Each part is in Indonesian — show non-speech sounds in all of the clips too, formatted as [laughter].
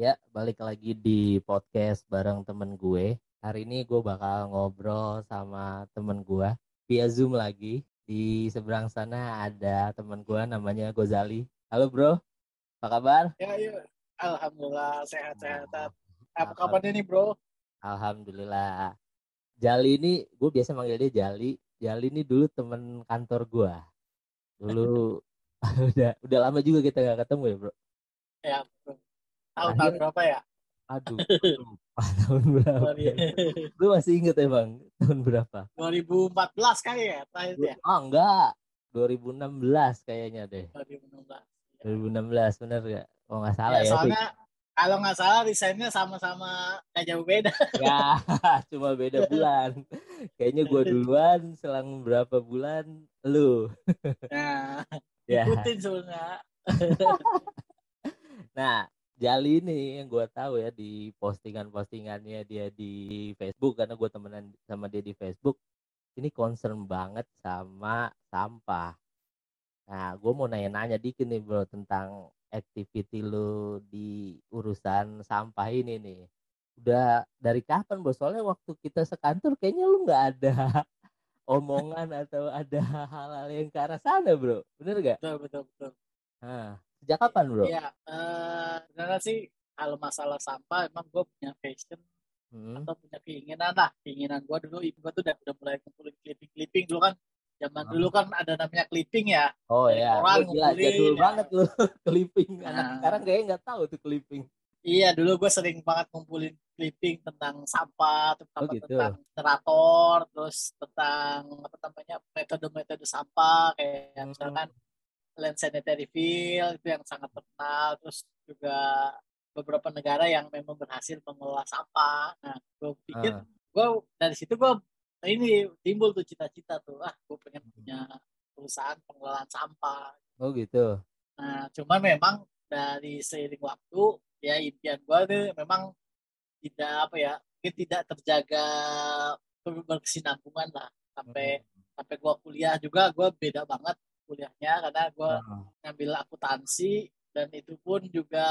Ya, balik lagi di podcast bareng temen gue. Hari ini gue bakal ngobrol sama temen gue via Zoom lagi. Di seberang sana ada temen gue namanya Gozali. Halo bro, apa kabar? Ya, ya. Alhamdulillah sehat-sehat. Apa kabarnya nih bro? Alhamdulillah. Jali ini, gue biasa manggil dia Jali. Jali ini dulu temen kantor gue. Dulu [laughs] [laughs] udah udah lama juga kita gak ketemu ya bro. Ya, bro. Tahun tahun berapa ya? Aduh, [laughs] lupa [laughs] tahun berapa? [laughs] Lu masih inget ya bang? Tahun berapa? 2014 kali ya terakhir ya? Oh enggak, 2016 kayaknya deh. 2016. 2016 bener gak? Oh nggak salah Ya, ya. soalnya kalau nggak salah desainnya sama-sama nggak jauh beda. Ya, cuma beda bulan. Kayaknya gua duluan, selang berapa bulan lu. Nah, Ya. ikutin sebenarnya. Nah, Jali ini yang gua tahu ya di postingan-postingannya dia di Facebook karena gua temenan sama dia di Facebook. Ini concern banget sama sampah. Nah, gue mau nanya-nanya dikit nih bro tentang activity lu di urusan sampah ini nih. Udah dari kapan bro? Soalnya waktu kita sekantor kayaknya lu nggak ada [laughs] omongan atau ada hal-hal yang ke arah sana bro. Bener gak? Betul, betul, betul. Nah, sejak kapan bro? Iya, eh sebenarnya sih kalau masalah sampah emang gue punya passion Hmm. atau punya keinginan lah. Keinginan gue dulu, ibu gue tuh udah, udah mulai ngumpulin clipping-clipping dulu kan. Zaman Oh. dulu kan ada namanya clipping ya. Oh Dari ya, orang gila ngumpulin, jadul ya. banget lu [laughs] clipping. Anak Nah. sekarang kayaknya nggak tahu tuh clipping. Iya, dulu gue sering banget ngumpulin clipping tentang sampah, tentang, Oh, gitu. tentang generator, terus tentang apa namanya metode-metode sampah kayak Hmm. misalkan land sanitary fill itu yang sangat terkenal, terus juga beberapa negara yang memang berhasil mengelola sampah. Nah, gue pikir Ah. gue dari situ gue ini timbul tuh cita-cita tuh, ah gue pengen punya perusahaan pengelolaan sampah. Oh gitu. Nah, cuman memang dari seiring waktu ya impian gue tuh memang tidak apa ya mungkin tidak terjaga berkesinambungan lah sampai sampai gue kuliah juga gue beda banget kuliahnya karena gue Ah. ngambil akuntansi dan itu pun juga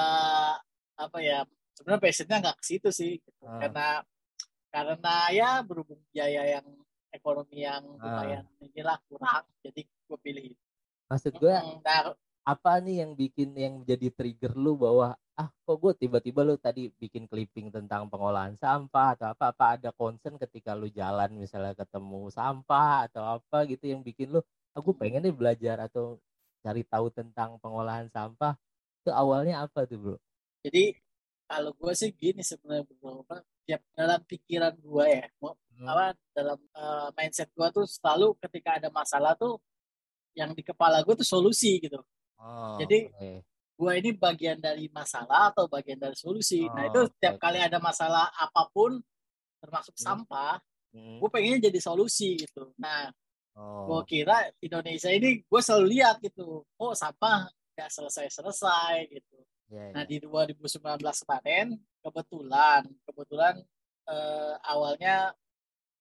apa ya sebenarnya passionnya nggak ke situ sih gitu. Ah. karena karena ya berhubung biaya yang ekonomi yang lumayan inilah kurang jadi gue pilih itu. Maksud gue nah, apa nih yang bikin yang jadi trigger lu bahwa ah kok gue tiba-tiba lu tadi bikin clipping tentang pengolahan sampah atau apa apa ada concern ketika lu jalan misalnya ketemu sampah atau apa gitu yang bikin lu aku pengen nih belajar atau cari tahu tentang pengolahan sampah itu awalnya apa tuh bro? Jadi kalau gue sih gini sebenarnya bro, tiap dalam pikiran gue ya, mau apa dalam eh, mindset gue tuh selalu ketika ada masalah tuh yang di kepala gue tuh solusi gitu. Oh, Jadi, oke. Gue ini bagian dari masalah atau bagian dari solusi. nah Oh, itu oke, setiap oke. kali ada masalah apa pun, termasuk Hmm. sampah, Hmm. gue pengennya jadi solusi gitu. Nah, Oh. gue kira Indonesia ini gue selalu lihat gitu, oh sampah nggak selesai-selesai gitu. Ya, Nah ya. di 2019 kemarin kebetulan kebetulan eh, awalnya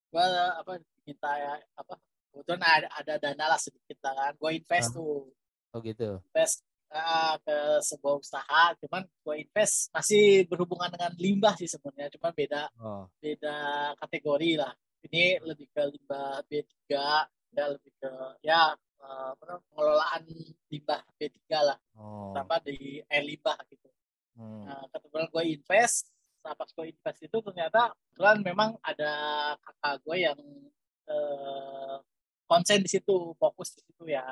gua apa minta ya, apa kebetulan ada, ada dana lah sedikit lah kan gue invest Ah. tuh Oh gitu. invest ah, ke sebuah usaha cuman gue invest masih berhubungan dengan limbah sih sebenarnya cuman beda Oh. beda kategori lah ini lebih ke limbah B3 ya lebih ke ya namanya, pengelolaan limbah B3 lah Oh. sama di air limbah gitu Hmm. Nah, kebetulan gue invest, nah pas gue invest itu ternyata kebetulan memang ada kakak gue yang eh, konsen di situ, fokus di situ ya.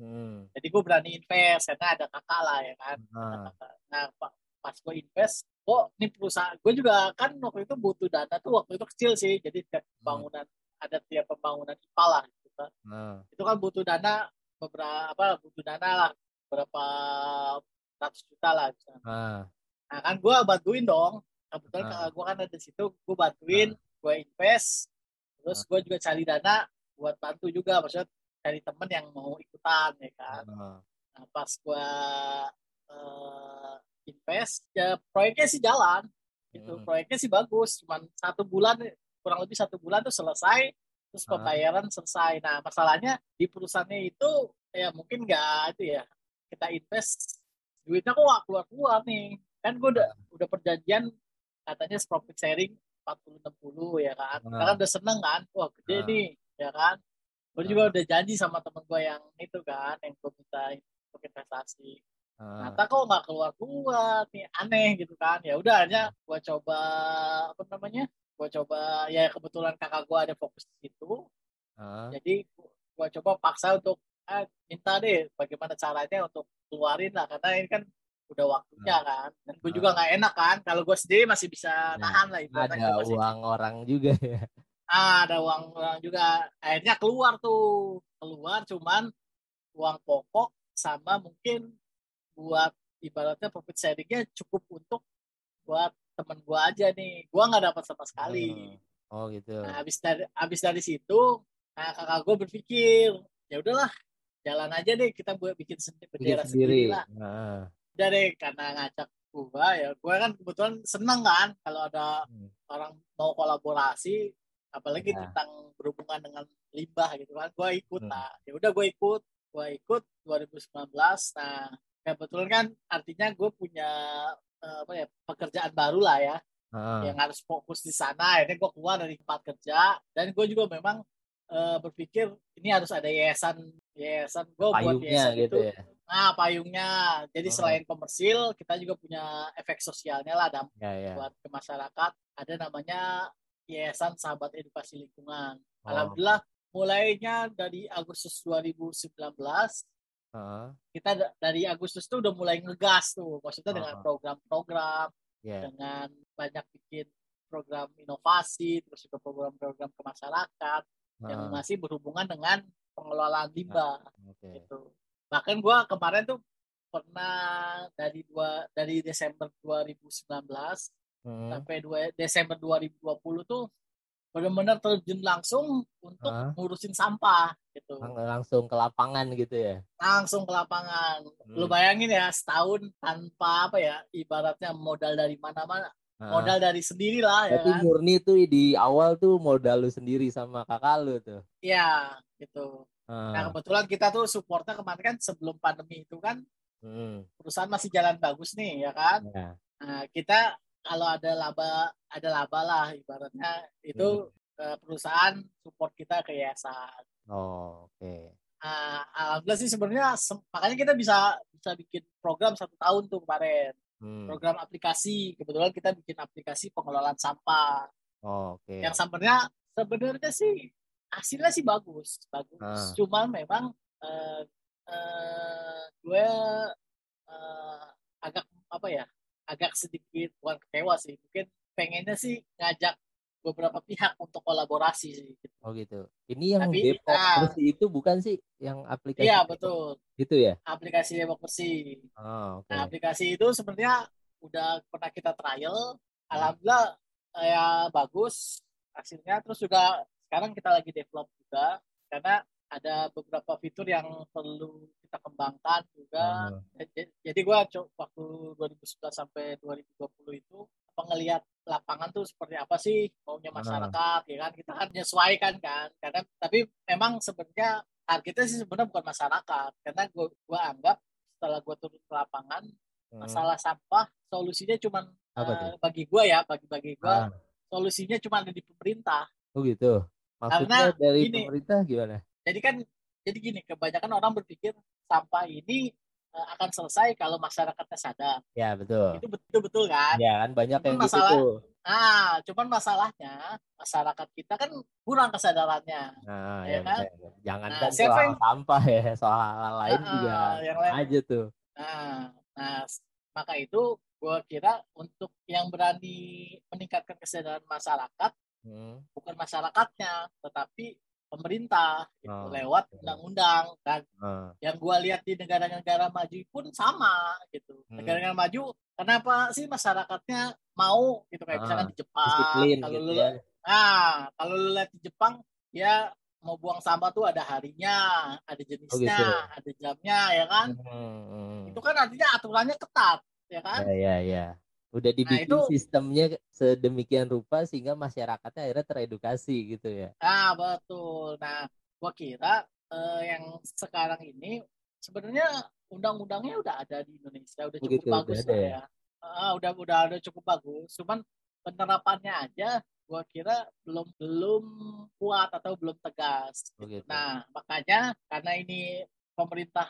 Hmm. Jadi gue berani invest karena ada kakak lah ya kan. Ah. Nah pa- pas gue invest, kok ini perusahaan gue juga kan waktu itu butuh dana tuh waktu itu kecil sih, jadi tiap pembangunan ada tiap pembangunan IPA lah kan. Ah. Itu kan butuh dana beberapa apa butuh dana lah berapa ratus juta lah misalnya. Ah. Nah kan gue bantuin dong. Kebetulan Ah. kakak gue kan ada di situ, gue bantuin, gue invest, terus Ah. gue juga cari dana buat bantu juga, maksudnya cari temen yang mau ikutan ya kan. Ah. Nah pas gue eh, invest, ya proyeknya sih jalan, gitu. Hmm. Proyeknya sih bagus, cuman satu bulan kurang lebih satu bulan tuh selesai, terus Ah. pembayaran selesai. Nah masalahnya di perusahaannya itu ya mungkin nggak itu ya kita invest duitnya kok nggak keluar keluar nih kan gue udah udah perjanjian katanya profit sharing 40 60 ya kan. Ah. Karena udah seneng kan. Wah, gede Ah. nih, ya kan. Gue juga udah janji sama temen gue yang itu kan, yang gue minta untuk investasi. Ah, Ternyata kok nggak keluar keluar nih aneh gitu kan. Ya udah akhirnya gue coba apa namanya? Gue coba ya kebetulan kakak gue ada fokus di situ. ah, Jadi gue coba paksa untuk ah, minta deh bagaimana caranya untuk keluarin lah karena ini kan udah waktunya kan. Dan gue juga Ah. nggak enak kan. Kalau gue sendiri masih bisa Ya, nahan lah ibaratnya ada masih- uang orang juga ya. Ah, ada uang orang juga. Akhirnya keluar tuh. Keluar cuman uang pokok sama mungkin buat ibaratnya profit sharingnya cukup untuk buat temen gua aja nih. Gua nggak dapat sama sekali. Oh gitu. Nah, habis dari habis dari situ, nah kakak gue berpikir, ya udahlah, jalan aja deh kita buat bikin sendiri bendera sendiri. sendiri lah. Ah, Udah deh, karena ngajak gua ya, gua kan kebetulan seneng kan kalau ada Hmm. orang mau kolaborasi, apalagi Ya. tentang berhubungan dengan limbah gitu kan, gua ikut Hmm. lah. Ya udah gue ikut, gua ikut 2019. Nah, kebetulan kan artinya gue punya apa ya pekerjaan baru lah ya ah, yang harus fokus di sana akhirnya gue keluar dari tempat kerja dan gue juga memang eh, berpikir ini harus ada yayasan yayasan gue buat yayasan gitu itu ya. nah payungnya jadi Oh. selain komersil kita juga punya efek sosialnya lah dampak Ya ya. buat ke masyarakat ada namanya yayasan sahabat edukasi lingkungan Oh. alhamdulillah mulainya dari Agustus 2019 Ah, kita da- dari Agustus tuh udah mulai ngegas tuh maksudnya dengan Oh. program-program ya. dengan banyak bikin program inovasi terus juga program-program ke masyarakat yang Ah, masih berhubungan dengan pengelolaan limbah Oke. gitu bahkan gua kemarin tuh pernah dari dua dari Desember 2019 Hmm. sampai dua, Desember 2020 tuh benar-benar terjun langsung untuk Ah. ngurusin sampah gitu Lang- langsung ke lapangan gitu ya. langsung ke lapangan lu Hmm. bayangin ya setahun tanpa apa ya ibaratnya modal dari mana-mana modal dari sendiri lah ya kan murni tuh di awal tuh modal lu sendiri sama kakak lu tuh. Iya, gitu. Ah, Nah, kebetulan kita tuh supportnya kemarin kan sebelum pandemi itu kan hmm, perusahaan masih jalan bagus nih, ya kan? ya. Nah, kita kalau ada laba, ada laba lah ibaratnya itu eh, perusahaan support kita ke yayasan. Oh, oke. Nah, alhamdulillah sih sebenarnya makanya kita bisa bisa bikin program satu tahun tuh kemarin. Hmm, Program aplikasi. Kebetulan kita bikin aplikasi pengelolaan sampah. oh, oke. Yang sebenarnya sebenarnya sih hasilnya sih bagus, bagus. Ah. Cuman memang eh, eh, gue eh, agak apa ya, agak sedikit bukan kecewa sih. Mungkin pengennya sih ngajak beberapa pihak untuk kolaborasi sih. gitu. Oh gitu. Ini yang Tapi, Depok ah. bersih itu bukan sih yang aplikasi? Iya betul, Itu ya? aplikasi Depok Bersih. Oh, oke. Nah, aplikasi itu sebenarnya udah pernah kita trial. Alhamdulillah eh, ya bagus hasilnya. Terus juga sekarang kita lagi develop juga karena ada beberapa fitur yang perlu kita kembangkan juga. Ah, Jadi- co- waktu 2011 sampai 2020 itu apa ngelihat lapangan tuh seperti apa sih maunya masyarakat ya kan kita kan menyesuaikan kan karena tapi memang sebenarnya targetnya sih sebenarnya bukan masyarakat karena gua, gua anggap setelah gua turun ke lapangan hmm. masalah sampah solusinya cuman Apa eh, tuh? bagi gua ya bagi bagi gua Ah, solusinya cuma ada di pemerintah oh gitu. Maksudnya Karena dari gini. pemerintah gimana? Jadi kan jadi gini kebanyakan orang berpikir sampah ini eh, akan selesai kalau masyarakatnya sadar Ya betul. itu betul betul kan Ya kan banyak Cuman yang gitu masalah- tuh. nah cuman masalahnya masyarakat kita kan kurang kesadarannya Nah, ya ya, kan? betul. jangan Nah, kan soal yang- sampah ya, soal hal lain Ah, juga yang lain. aja tuh. nah nah maka itu gue kira untuk yang berani meningkatkan kesadaran masyarakat Hmm. bukan masyarakatnya tetapi pemerintah gitu, Oh, lewat undang-undang dan Ah, yang gua lihat di negara-negara maju pun sama gitu. Hmm. Negara-negara maju kenapa sih masyarakatnya mau gitu kayak Ah, misalkan di Jepang. Kalau gitu lu ya. nah, kalau lu lihat di Jepang ya mau buang sampah tuh ada harinya, ada jenisnya, gitu. ada jamnya ya kan. Hmm, hmm. Itu kan artinya aturannya ketat ya kan. Ya, ya, ya. Udah dibikin itu- sistemnya sedemikian rupa sehingga masyarakatnya akhirnya teredukasi gitu ya. Nah, betul. Nah, gua kira eh, yang sekarang ini sebenarnya undang-undangnya udah ada di Indonesia, udah cukup Begitu, udah bagus ada lah ya? ya. uh, udah udah udah cukup bagus cuman penerapannya aja gua kira belum belum kuat atau belum tegas gitu. nah makanya karena ini pemerintah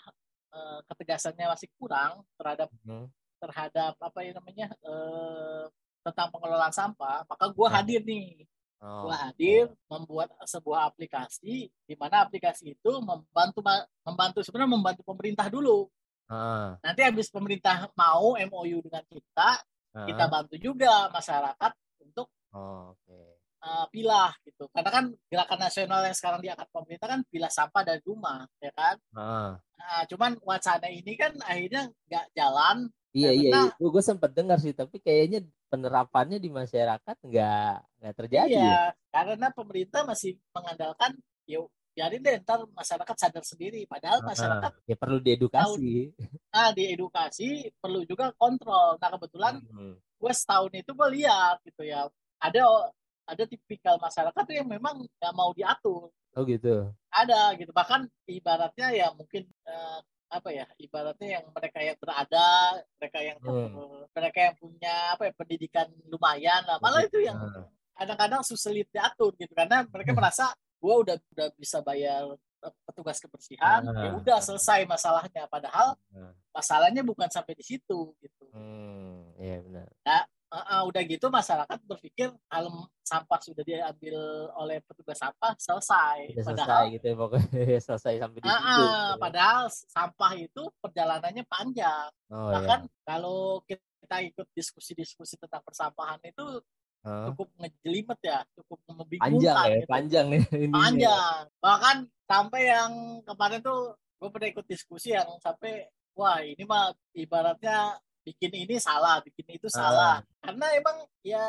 uh, ketegasannya masih kurang terhadap Hmm. Terhadap apa ya namanya eh, tentang pengelolaan sampah maka gua Nah. hadir nih Oh, gua hadir membuat sebuah aplikasi di mana aplikasi itu membantu membantu sebenarnya membantu pemerintah dulu Ah, nanti habis pemerintah mau MOU dengan kita ah. kita bantu juga masyarakat untuk Oh, oke. uh, pilah gitu karena kan gerakan nasional yang sekarang diangkat pemerintah kan pilah sampah dari rumah ya kan Ah. nah, cuman wacana ini kan akhirnya nggak jalan Iya iya, iya. gue sempat dengar sih, tapi kayaknya penerapannya di masyarakat nggak nggak terjadi. ya? iya karena pemerintah masih mengandalkan yuk biarin deh ntar masyarakat sadar sendiri padahal Ah, masyarakat ya perlu diedukasi. ah, diedukasi perlu juga kontrol nah kebetulan Hmm. gue setahun itu gue lihat gitu ya ada ada tipikal masyarakat yang memang nggak mau diatur Oh gitu. ada gitu bahkan ibaratnya ya mungkin eh, apa ya ibaratnya yang mereka yang berada mereka yang Hmm. mereka yang punya apa ya pendidikan lumayan lah malah itu yang Ah. kadang-kadang sulit diatur gitu karena mereka merasa gue udah udah bisa bayar petugas kebersihan Ah. ya udah selesai masalahnya padahal Ah. masalahnya bukan sampai di situ gitu Hmm, iya benar. Uh, uh, udah gitu masyarakat berpikir kalau sampah sudah diambil oleh petugas sampah selesai. Udah padahal selesai gitu ya pokoknya [laughs] selesai sampai di uh, situ. uh, padahal sampah itu perjalanannya panjang. Oh Bahkan iya. kalau kita ikut diskusi-diskusi tentang persampahan itu Hah? cukup ngejelimet ya, cukup membingungkan Panjang ya, gitu. panjang nih [laughs] ini. Panjang. Bahkan sampai yang kemarin tuh gue pernah ikut diskusi yang sampai wah ini mah ibaratnya bikin ini salah, bikin itu salah. Karena emang ya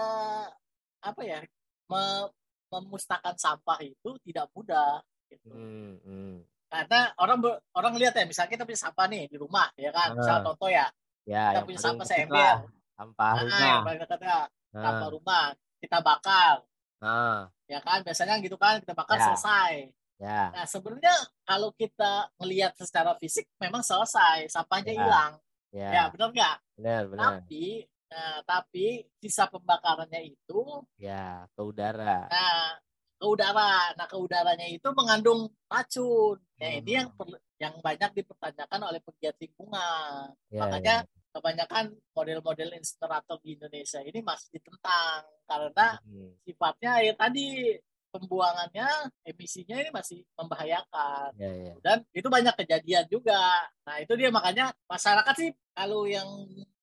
apa ya me- memusnahkan sampah itu tidak mudah. Gitu. Hmm, hmm. Karena orang ber- orang lihat ya, misalnya kita punya sampah nih di rumah, ya kan? Ah. Misal contoh ya, Ya, kita yang punya sampah seember, Sampah ah, rumah. yang sampah rumah, kita bakar, nah, ya kan? Biasanya gitu kan, kita bakar Ya. selesai. ya. Nah, sebenarnya kalau kita melihat secara fisik memang selesai, sampahnya Ya. hilang. Ya, Ya, benar nggak? benar, benar. Tapi, nah, tapi sisa pembakarannya itu, Ya, ke udara. nah, ke udara. Nah, ke udaranya itu mengandung racun. Nah, ini Hmm. yang perlu- yang banyak dipertanyakan oleh pegiat lingkungan. Ya, Makanya ya. kebanyakan model-model insinerator di Indonesia ini masih ditentang karena Hmm, sifatnya ya tadi pembuangannya emisinya ini masih membahayakan. Ya, ya. dan itu banyak kejadian juga. Nah itu dia makanya masyarakat sih kalau yang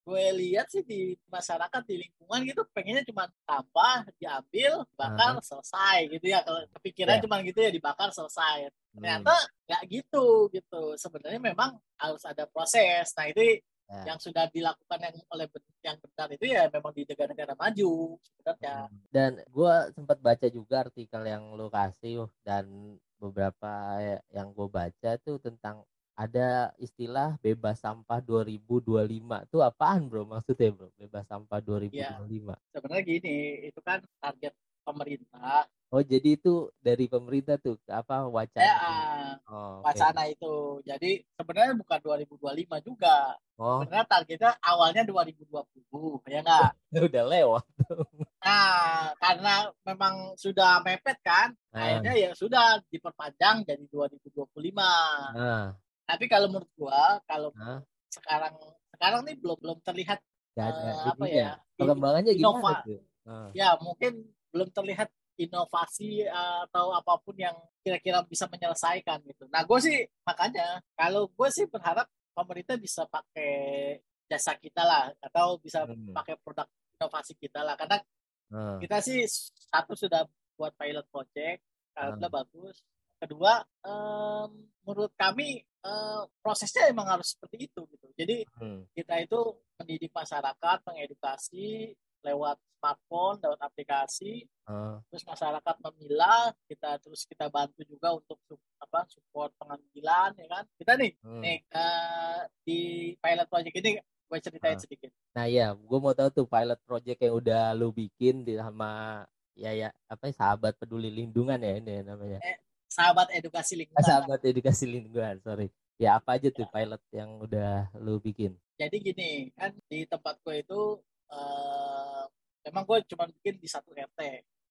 gue lihat sih di masyarakat di lingkungan gitu pengennya cuma sampah diambil bakar selesai gitu ya. Kalau kepikiran Ya. cuma gitu ya dibakar selesai. Hmm, ternyata nggak gitu gitu. Sebenarnya memang harus ada proses. Nah itu ya. yang sudah dilakukan yang oleh yang benar itu ya memang di negara-negara maju sebenarnya. Dan gue sempat baca juga artikel yang lo kasih oh, dan beberapa ya- yang gue baca tuh tentang ada istilah bebas sampah 2025 tuh apaan bro? Maksudnya bro? Bebas sampah 2025 sebenarnya gini itu kan target pemerintah oh jadi itu dari pemerintah tuh apa ya wacana ah, oh, oke. wacana itu. Jadi sebenarnya bukan 2025 juga. Oh. Sebenarnya targetnya awalnya 2020 ya enggak [laughs] udah lewat nah karena memang sudah mepet kan Ah. akhirnya ya sudah diperpanjang jadi 2025 nah. Tapi kalau menurut gua kalau Hah? sekarang sekarang nih belum belum terlihat gak ada eh, apa ya perkembangannya gimana tuh? Ah, ya mungkin belum terlihat inovasi eh, atau apa pun yang kira-kira bisa menyelesaikan gitu. Nah, gue sih makanya kalau gue sih berharap pemerintah bisa pakai jasa kita lah atau bisa Hmm. pakai produk inovasi kita lah karena ah, kita sih satu sudah buat pilot project, alhamdulillah Hmm. bagus. Kedua, em, menurut kami eh, prosesnya emang harus seperti itu gitu. Jadi hmm, kita itu mendidik masyarakat, mengedukasi lewat smartphone, lewat aplikasi, ah, terus masyarakat memilah, kita terus kita bantu juga untuk apa support pengambilan, ya kan? Kita nih, hmm. nih eh, di pilot project ini gue ceritain Ah. sedikit. Nah ya, gue mau tahu tuh pilot project yang udah lu bikin di sama ya ya apa ya, sahabat peduli lindungan ya ini namanya. Sahabat edukasi lingkungan. sahabat edukasi lingkungan, sorry. Ya apa aja tuh pilot yang udah lu bikin? Jadi gini, kan di tempat gue itu eh memang gue cuma bikin di satu RT.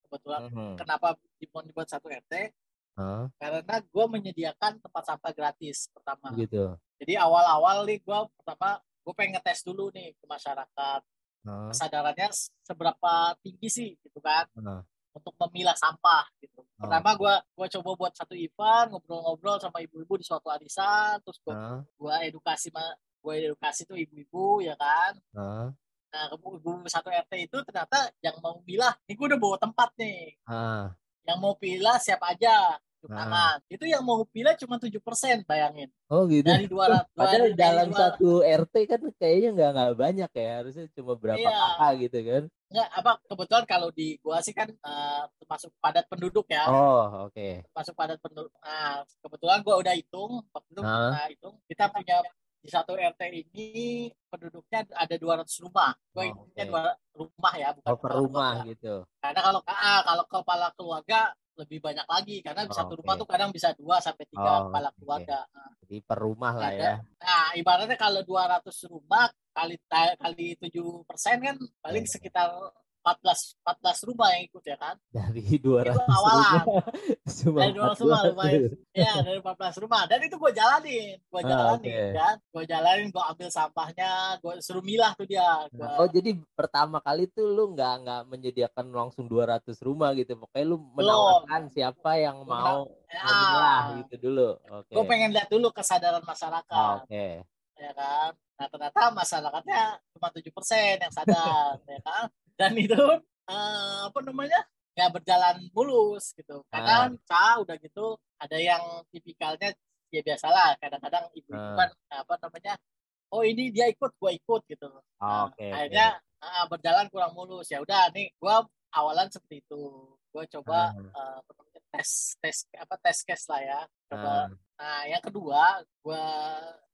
Kebetulan Mhm. kenapa dibuat dibuat satu RT? Hah? Karena gue menyediakan tempat sampah gratis pertama. Gitu. Jadi awal-awal nih gue pertama gue pengen ngetes dulu nih ke masyarakat Hah? kesadarannya seberapa tinggi sih gitu kan Hah? untuk memilah sampah gitu. Pertama gue gua coba buat satu event ngobrol-ngobrol sama ibu-ibu di suatu arisan, terus gue gua edukasi ma- gue edukasi tuh ibu-ibu ya kan. Nah ibu-ibu satu RT itu ternyata yang mau milah, ini gue udah bawa tempat nih. Hah? Yang mau pilah siapa aja tunjuk Ah. tangan. Itu yang mau pilah cuma 7% bayangin. Oh gitu. Dari 200 [laughs] Padahal dari dalam dua- satu RT kan kayaknya nggak nggak banyak ya harusnya cuma berapa Iya. kakak gitu kan? Enggak, apa kebetulan kalau di gua sih kan eh, termasuk padat penduduk ya. Oh oke. Termasuk padat penduduk. Nah, kebetulan gua udah hitung, waktu itu Ah. nah, hitung kita punya di satu RT ini penduduknya ada 200 rumah. Gua Oh, dua rumah ya, bukan Oh per rumah keluarga. gitu. Karena kalau ah, kalau kepala keluarga lebih banyak lagi karena Oh, satu oke. rumah tuh kadang bisa dua sampai tiga Oh, kepala keluarga. Nah, Jadi per rumah lah ya. Nah, ibaratnya kalau 200 rumah kali kali 7 persen kan paling Iya. sekitar 14 14 rumah yang ikut ya kan. Dari 200 Itu awalan. rumah [laughs] cuma Dari 200 rumah 14 lumayan. Ya, dari 14 rumah. Dan itu gue jalanin, gue Ah, jalanin oke. kan. Gue jalanin, gue ambil sampahnya, gue suruh milah tuh dia. Gua, Oh jadi pertama kali tuh lu nggak nggak menyediakan langsung 200 rumah gitu. Pokoknya lu menawarkan siapa yang mau ya, gitu dulu. Oke. gue pengen lihat dulu kesadaran Ah, masyarakat, Oke. ya kan. Nah, ternyata masyarakatnya cuma 7 persen yang sadar, ya kan. Dan itu eh, apa namanya? nggak berjalan mulus gitu. Ah. Kadang ca udah gitu ada yang tipikalnya ya biasalah kadang-kadang ibu-ibu Ah. kan apa namanya oh ini dia ikut gua ikut gitu Nah, Oke. akhirnya ah, berjalan kurang mulus ya udah nih gua awalan seperti itu gua coba Ah. apa namanya, tes tes apa tes case lah ya coba Ah, nah yang kedua gua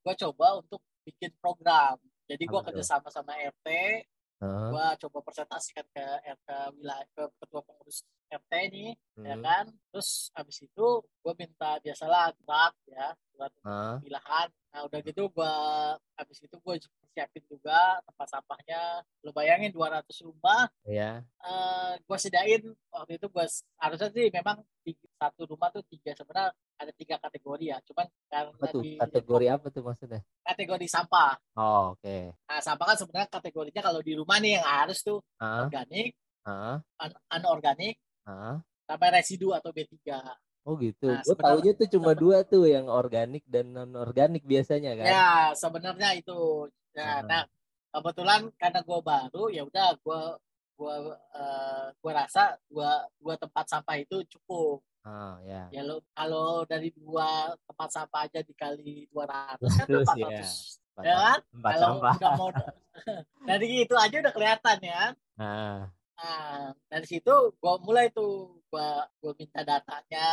gua coba untuk bikin program jadi gua Apa tuh? kerjasama sama RT ah, gua coba presentasikan ke RT wilayah ke ketua pengurus RT nih ya hmm, kan? Terus habis itu gua minta biasalah surat ya surat ah, pilihan nah udah gitu gua habis itu gua siapin juga tempat sampahnya. Lu bayangin 200 rumah ya. eh gua sedain waktu itu gua harusnya sih memang tiga, satu rumah tuh tiga sebenarnya ada tiga kategori ya cuman karena tuh? di Kategori apa tuh maksudnya? kategori sampah Oh, oke. nah sampah kan sebenarnya kategorinya kalau di rumah nih yang harus tuh Ah, organik an- anorganik ah. sampai residu atau B3 Oh gitu. Nah, Gue taunya tuh cuma dua tuh yang organik dan non organik biasanya kan. Ya, sebenarnya itu. Ya, Ah. nah, kebetulan karena gue baru, ya udah gue gua eh, gua rasa dua dua tempat sampah itu cukup. Ah, ya. Ya lo kalau dari dua tempat sampah aja dikali 200 kan Terus, 400. ya. Ya kan? Tempat Kalau sampah. udah mau [laughs] dari itu aja udah kelihatan ya. Ah, Nah, dari situ gue mulai tuh gua gua minta datanya.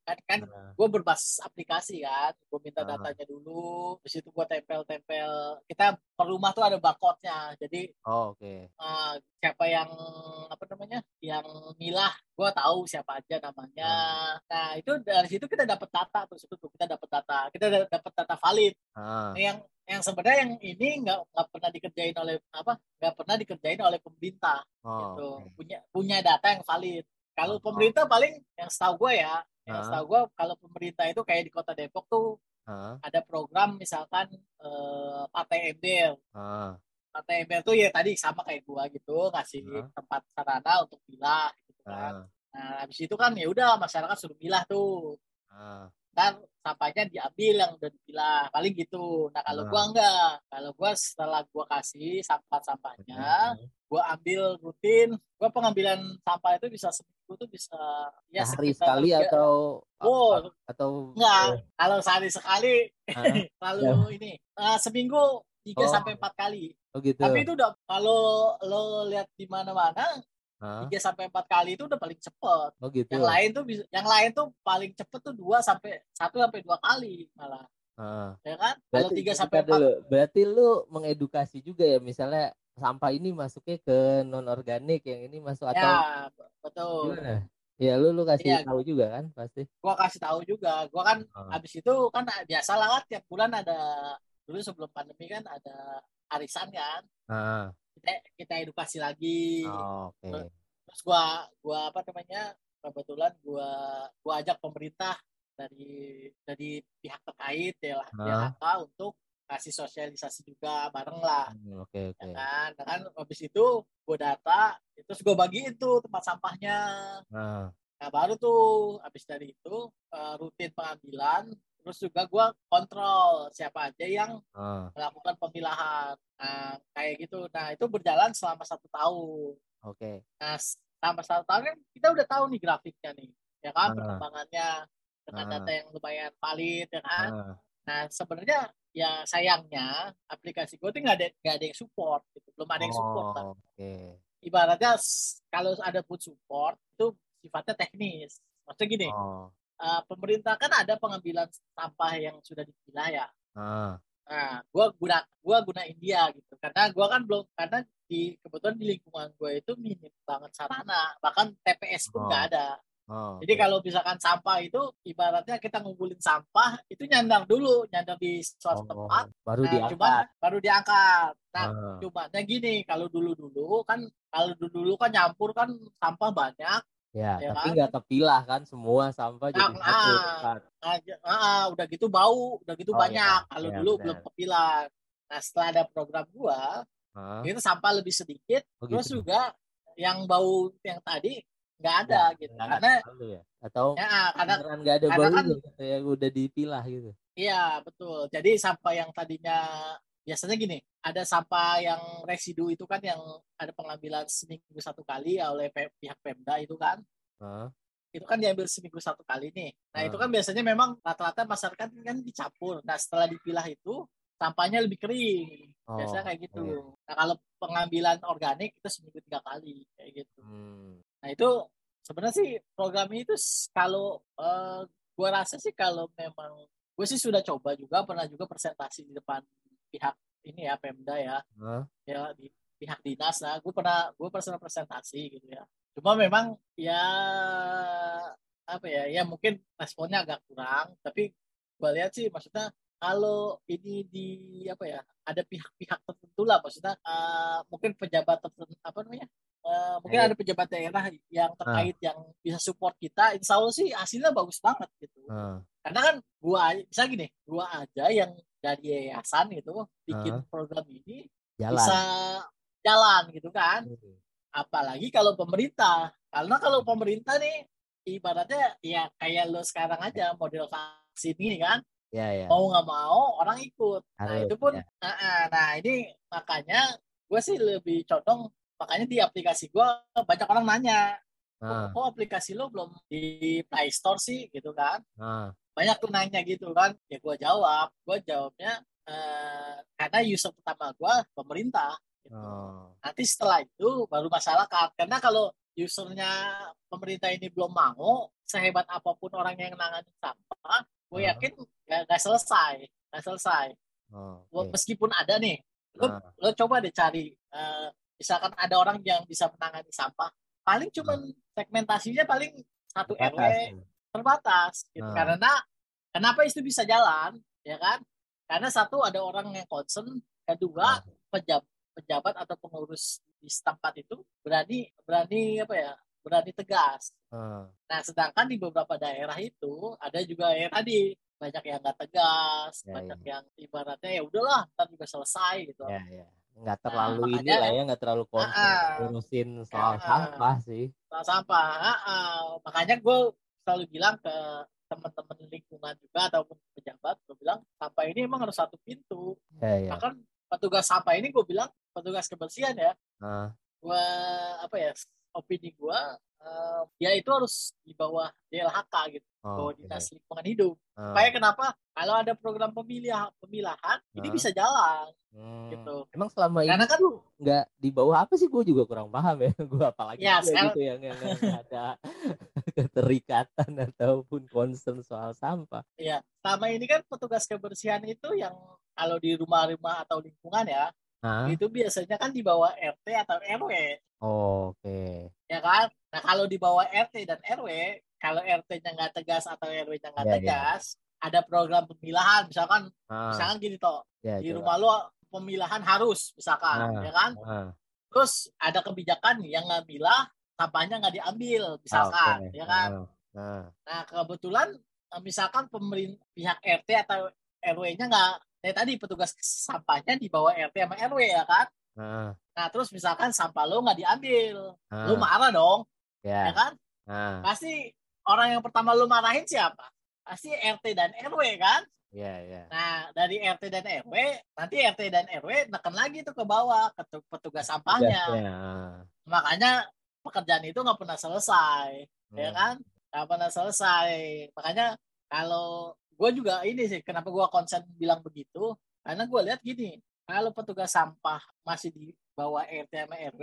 Kan kan ah, gue berbasis aplikasi kan. Gue minta Ah. datanya dulu di situ gue tempel-tempel. Kita per rumah tuh ada barcode-nya. Jadi Oh, oke. eh, siapa yang apa namanya yang milah gue tahu siapa aja namanya. Nah itu dari situ kita dapat data situ tuh kita dapat data. Kita da- dapat data valid. Ah, Nah, yang yang sebenarnya yang ini nggak nggak pernah dikerjain oleh apa nggak pernah dikerjain oleh pemerintah oh, gitu. oke. punya punya data yang valid kalau pemerintah paling yang setahu gue ya yang Ah. setahu gue kalau pemerintah itu kayak di kota Depok tuh ada program misalkan eh, partai ember ah, partai ember tuh ya tadi sama kayak gua gitu ngasih Ah. tempat sarana untuk pilah gitu kan. Ah, nah habis itu kan ya udah masyarakat suruh pilah tuh. Ah. dan sampahnya diambil yang udah dipilah paling gitu. Nah kalau Ah. gua enggak. Kalau gua setelah gua kasih sampah sampahnya gua ambil rutin. Gua pengambilan sampah itu bisa seminggu tuh bisa ya Sehari sekali tiga- atau Oh, atau enggak kalau sehari sekali [laughs] lalu ini eh, seminggu tiga Oh. sampai empat kali oh gitu. tapi itu udah kalau lo lihat di mana-mana tiga sampai empat kali itu udah paling cepet oh gitu. yang lain tuh bisa yang lain tuh paling cepet tuh dua sampai satu sampai dua kali malah Ah. ya kan kalau tiga sampai empat dulu. Berarti lu mengedukasi juga ya misalnya sampah ini masuknya ke non organik, yang ini masuk atau ya betul gimana? Iya, lu lu kasih Iya. tahu juga kan pasti. gua kasih tahu juga gua kan Oh. habis itu kan biasa lah kan tiap bulan ada dulu sebelum pandemi kan ada arisan kan Ah, kita kita edukasi lagi oh, oke. terus gua gua apa namanya kebetulan gua gua ajak pemerintah dari dari pihak terkait ya lah Ah. Untuk kasih sosialisasi juga bareng lah Hmm, Oke, oke. ya kan Nah, kan habis itu gua data terus gua bagiin tuh tempat sampahnya Nah, Nah baru tuh habis dari itu eh, rutin pengambilan, terus juga gua kontrol siapa aja yang ah, melakukan pemilahan. Nah kayak gitu. Nah itu berjalan selama satu tahun. oke. Nah selama satu tahun kan kita udah tahu nih grafiknya nih, ya kan Ah. perkembangannya dengan Ah. data yang lumayan valid, ya kan. Ah, Nah sebenarnya ya sayangnya aplikasi gue tuh nggak ada nggak ada yang support, gitu. belum ada yang support. oh, Oke. Ibaratnya kalau ada pun support itu sifatnya teknis. Maksudnya gini, Oh. uh, pemerintah kan ada pengambilan sampah yang sudah dipilah ya. Ah, Nah, gua guna gua guna India gitu. Karena gua kan belum karena di kebetulan di lingkungan gue itu minim banget sarana, bahkan TPS pun Oh. nggak ada. Oh. Jadi oke. kalau misalkan sampah itu ibaratnya kita ngumpulin sampah itu nyandang dulu, nyandang di suatu Oh, tempat. baru Nah, diangkat. cuman baru diangkat. Nah, Ah, cumanya gini, kalau dulu-dulu kan kalau dulu-dulu kan nyampur kan sampah banyak ya, ya tapi kan? nggak kepilah kan semua sampah jadi Ah, satu ah. tempat. aja ah, udah gitu bau udah gitu Oh, banyak iya. kalau Iya, dulu benar. belum kepilah nah setelah ada program gua Ah, itu sampah lebih sedikit oh terus gitu. juga yang bau yang tadi nggak ada Ya, gitu karena ya. Atau ya karena nggak ada karena kan- gitu yang udah dipilah gitu. iya betul jadi sampah yang tadinya biasanya gini ada sampah yang residu itu kan yang ada pengambilan seminggu satu kali oleh pihak Pemda itu kan Ah, itu kan diambil seminggu satu kali nih. Nah itu Ah. kan biasanya memang rata-rata masyarakat kan dicampur. Nah setelah dipilah itu sampahnya lebih kering. Biasanya Oh, kayak gitu. iya. Nah kalau pengambilan organik itu seminggu tiga kali kayak gitu. hmm, Nah itu sebenarnya sih program itu kalau eh, gua rasa sih kalau memang gue sih sudah coba juga pernah juga presentasi di depan pihak ini ya Pemda ya. Ah, ya di pihak dinas. Lah gue pernah gue pernah presentasi gitu ya. Cuma memang ya apa ya ya mungkin responnya agak kurang. Tapi gue lihat sih maksudnya kalau ini di apa ya ada pihak-pihak tertentu lah maksudnya eh, mungkin pejabat tertentu apa namanya Eh, mungkin Eh. ada pejabat daerah yang terkait yang bisa support kita insya Allah sih hasilnya bagus banget gitu ah, karena kan gua bisa gini gua aja yang dari yayasan gitu bikin Ah. program ini jalan. bisa jalan gitu kan Hmm, apalagi kalau pemerintah karena kalau pemerintah nih ibaratnya ya kayak lo sekarang aja model vaksin ini kan Ya, ya. mau nggak mau orang ikut. Nah Harus, itu pun ya. ah, ah, nah ini makanya gue sih lebih condong makanya di aplikasi gue banyak orang nanya Ah, kok aplikasi lo belum di Play Store sih? Gitu kan. Ah, banyak tuh nanya gitu kan. Ya gue jawab. Gue jawabnya eh, karena user pertama gue pemerintah gitu. oh, nanti setelah itu baru masyarakat. Karena kalau usernya pemerintah ini belum mau sehebat apa pun orang yang nangani sampah gue Ah. yakin gak, gak selesai gak selesai oh, oke. meskipun ada nih lo, Ah. lo coba deh cari eh, misalkan ada orang yang bisa menangani sampah paling cuman segmentasinya paling satu RW ya. terbatas gitu. Nah. karena kenapa itu bisa jalan ya kan karena satu ada orang yang concern kedua pejabat pejabat atau pengurus di setempat itu berani berani apa ya berani tegas Ah, nah sedangkan di beberapa daerah itu ada juga yang tadi banyak yang nggak tegas Ya, banyak yang ibaratnya ya udahlah ntar juga selesai gitu ya, ya. Nggak terlalu ini makanya- lah ya, nggak terlalu concern Ah, ngurusin soal ah. sampah sih. soal sampah Ah, ah. makanya gue selalu bilang ke teman-teman lingkungan juga ataupun pejabat gue bilang sampah ini emang harus satu pintu Ya, ya. bahkan petugas sampah ini gue bilang petugas kebersihan ya Ah, gua apa ya opini gua eh, dia itu harus di bawah DLHK gitu. Oh, bawah oke. dinas lingkungan hidup. Ah, supaya kenapa kalau ada program pemilihan pemilahan ini Ah. bisa jalan hmm. gitu. Emang selama ini karena kan nggak di bawah apa sih? Gue juga kurang paham ya. [laughs] Gue apalagi Ya, gue sekarang- gitu yang yang ada [laughs] keterikatan ataupun concern soal sampah. Ya selama ini kan petugas kebersihan itu yang kalau di rumah-rumah atau lingkungan ya Hah? itu biasanya kan di bawah RT atau RW Oh, Oke. ya kan nah kalau di bawah RT dan RW kalau RT-nya nggak tegas atau RW-nya nggak Iya, iya. tegas ada program pemilahan misalkan Ah, misalkan gini toh ya, di coba. rumah lo pemilahan harus misalkan Ah. ya kan Ah, terus ada kebijakan yang nggak milah sampahnya nggak diambil misalkan oke. ya kan Ah, ah. nah kebetulan misalkan pemerintah pihak RT atau RW-nya nggak ya tadi petugas sampahnya di bawah RT sama RW ya kan Ah, nah terus misalkan sampah lo nggak diambil ah. lo marah dong ya Ya. kan Ah, pasti orang yang pertama lo marahin siapa pasti RT dan RW kan ya, ya. Nah, dari RT dan RW, nanti RT dan RW neken lagi tuh ke bawah, ke tu- petugas sampahnya. Tugasnya, ah. Makanya pekerjaan itu nggak pernah selesai, ya Hmm. kan? Nggak pernah selesai. Makanya kalau gue juga ini sih, kenapa gue konsen bilang begitu? Karena gue lihat gini, kalau petugas sampah masih di bawah RT sama RW,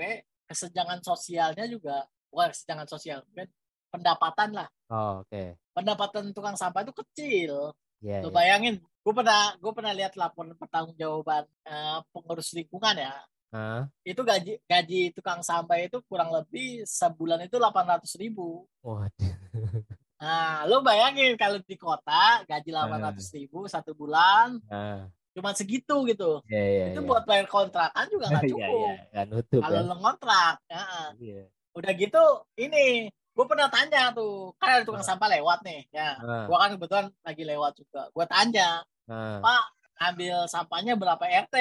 kesenjangan sosialnya juga, bukan kesenjangan sosial, kan? pendapatan lah. Oh, oke. Pendapatan tukang sampah itu kecil. Ya, Lo ya. bayangin, gue pernah gue pernah lihat laporan pertanggungjawaban eh, pengurus lingkungan ya. Ah, Itu gaji gaji tukang sampah itu kurang lebih sebulan itu 800 ribu. waduh. [laughs] Nah, lo bayangin kalau di kota gaji 800 ribu satu bulan Ah, cuma segitu gitu. ya, ya, itu ya. buat bayar kontrakan juga nggak Iya, cukup. iya. Nggak nutup Kalau ya. lo ngontrak, ya. Iya. udah gitu ini gue pernah tanya tuh kan ada tukang Ah. sampah lewat nih ya Ah, gue kan kebetulan lagi lewat juga gue tanya ah. Pak ambil sampahnya berapa RT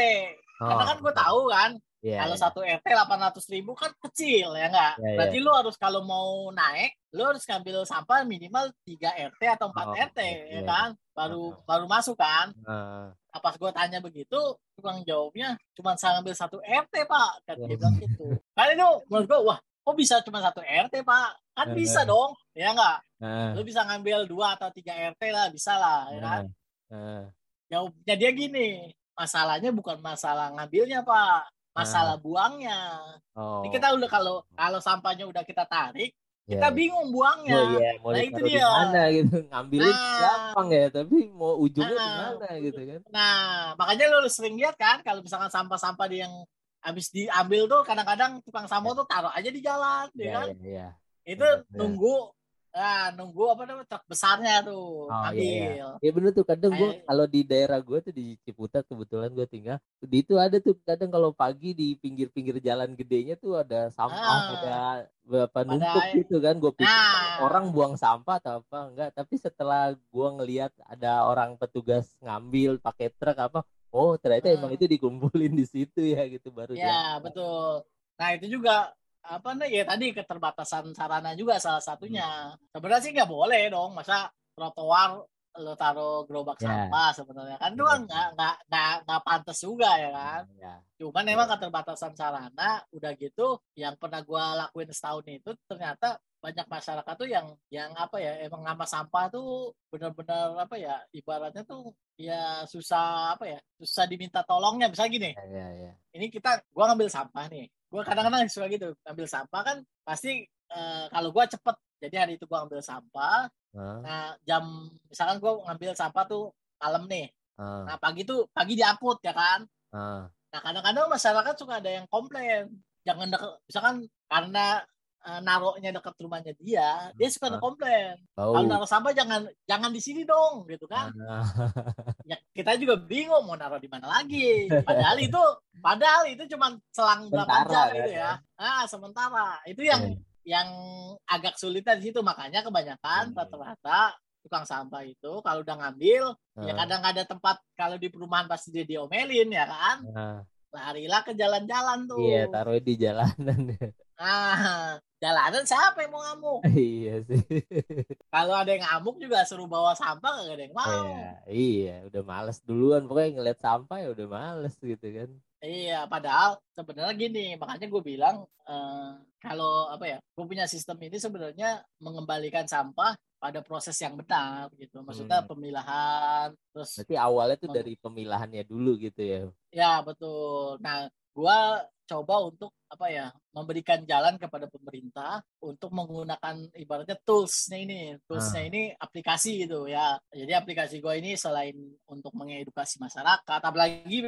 karena Oh, kan gue tahu kan Iya, kalau iya. satu RT 800 ribu kan kecil ya enggak Iya, iya. berarti lu harus kalau mau naik lu harus ngambil sampah minimal 3 RT atau 4 Oh, RT iya, ya iya. kan baru Ah. baru masuk kan Ah, nah, pas gue tanya begitu tukang jawabnya cuma saya ngambil satu RT pak kan dia Wah. bilang gitu [laughs] kan itu menurut gue wah kok bisa cuma satu RT pak kan Eh, bisa dong ya enggak ah, lu bisa ngambil dua atau tiga RT lah bisa lah ya kan ah, ah. jawabnya dia gini masalahnya bukan masalah ngambilnya pak masalah buangnya Oh. ini kita udah kalau kalau sampahnya udah kita tarik Iya, kita iya. bingung Oh buangnya iya, mau Nah, itu dia. mana gitu. Ngambilin Nah. gampang ya, tapi mau ujungnya Nah. mana gitu kan. nah makanya lu sering lihat kan kalau misalkan sampah-sampah di yang habis diambil tuh kadang-kadang tukang sampah tuh taruh aja di jalan ya Iya, kan iya, iya. itu benar. nunggu nah nunggu apa namanya truk besarnya tuh Oh, iya, ambil Ya bener tuh kadang gua Kayak- kalau di daerah gua tuh di Ciputat kebetulan gua tinggal di itu ada tuh kadang kalau pagi di pinggir-pinggir jalan gedenya tuh ada sampah Ah. ada berapa numpuk gitu kan gua pikir Nah. orang buang sampah atau apa enggak tapi setelah gua ngelihat ada orang petugas ngambil pakai truk apa oh ternyata emang Ah. itu dikumpulin di situ ya gitu baru Ya, dia- betul. Nah, itu juga apa nih ya tadi keterbatasan sarana juga salah satunya. Sebenarnya sih nggak boleh dong, masa trotoar lo taruh gerobak Ya. sampah sebenarnya kan itu Iya, iya. nggak nggak nggak nggak pantas juga ya kan. ya. Cuman Iya. emang keterbatasan sarana udah gitu yang pernah gua lakuin setahun itu ternyata banyak masyarakat tuh yang yang apa ya emang ngama sampah tuh benar-benar apa ya ibaratnya tuh ya susah apa ya susah diminta tolongnya misalnya gini ya ya ya ini kita gua ngambil sampah nih gua kadang-kadang suka gitu ngambil sampah kan pasti eh, kalau gua cepet jadi hari itu gua ngambil sampah Hah? nah jam misalkan gua ngambil sampah tuh malam nih Ah, nah pagi tuh pagi diangkut ya kan ah. nah kadang-kadang masyarakat suka ada yang komplain jangan deket misalkan karena eh, naroknya dekat rumahnya dia dia suka ada komplain kalau naruh sampah jangan jangan di sini dong gitu kan Ah, [laughs] ya kita juga bingung mau naruh di mana lagi. Padahal itu padahal itu cuma selang berapa jam kan, itu ya. Ah, sementara. Itu yang Iya. Yang agak sulit di situ makanya kebanyakan Iya. rata-rata tukang sampah itu kalau udah ngambil ya ah, kadang ada tempat kalau di perumahan pasti dia diomelin ya kan. ah. Larilah ke jalan-jalan tuh. Iya, taruh di jalanan. Ah, jalanan siapa yang mau ngamuk? [laughs] iya sih. Kalau ada yang ngamuk juga suruh bawa sampah gak ada yang mau. Iya, iya, udah males duluan pokoknya ngeliat sampah ya udah males gitu kan. Iya, padahal sebenarnya gini, makanya gue bilang eh, kalau apa ya, gue punya sistem ini sebenarnya mengembalikan sampah pada proses yang benar gitu. Maksudnya Hmm. pemilahan, terus Berarti awalnya tuh Meng- dari pemilahannya dulu gitu ya. ya betul. Nah, gue coba untuk apa ya memberikan jalan kepada pemerintah untuk menggunakan ibaratnya toolsnya ini toolsnya Ah. ini aplikasi gitu ya jadi aplikasi gue ini selain untuk mengedukasi masyarakat apalagi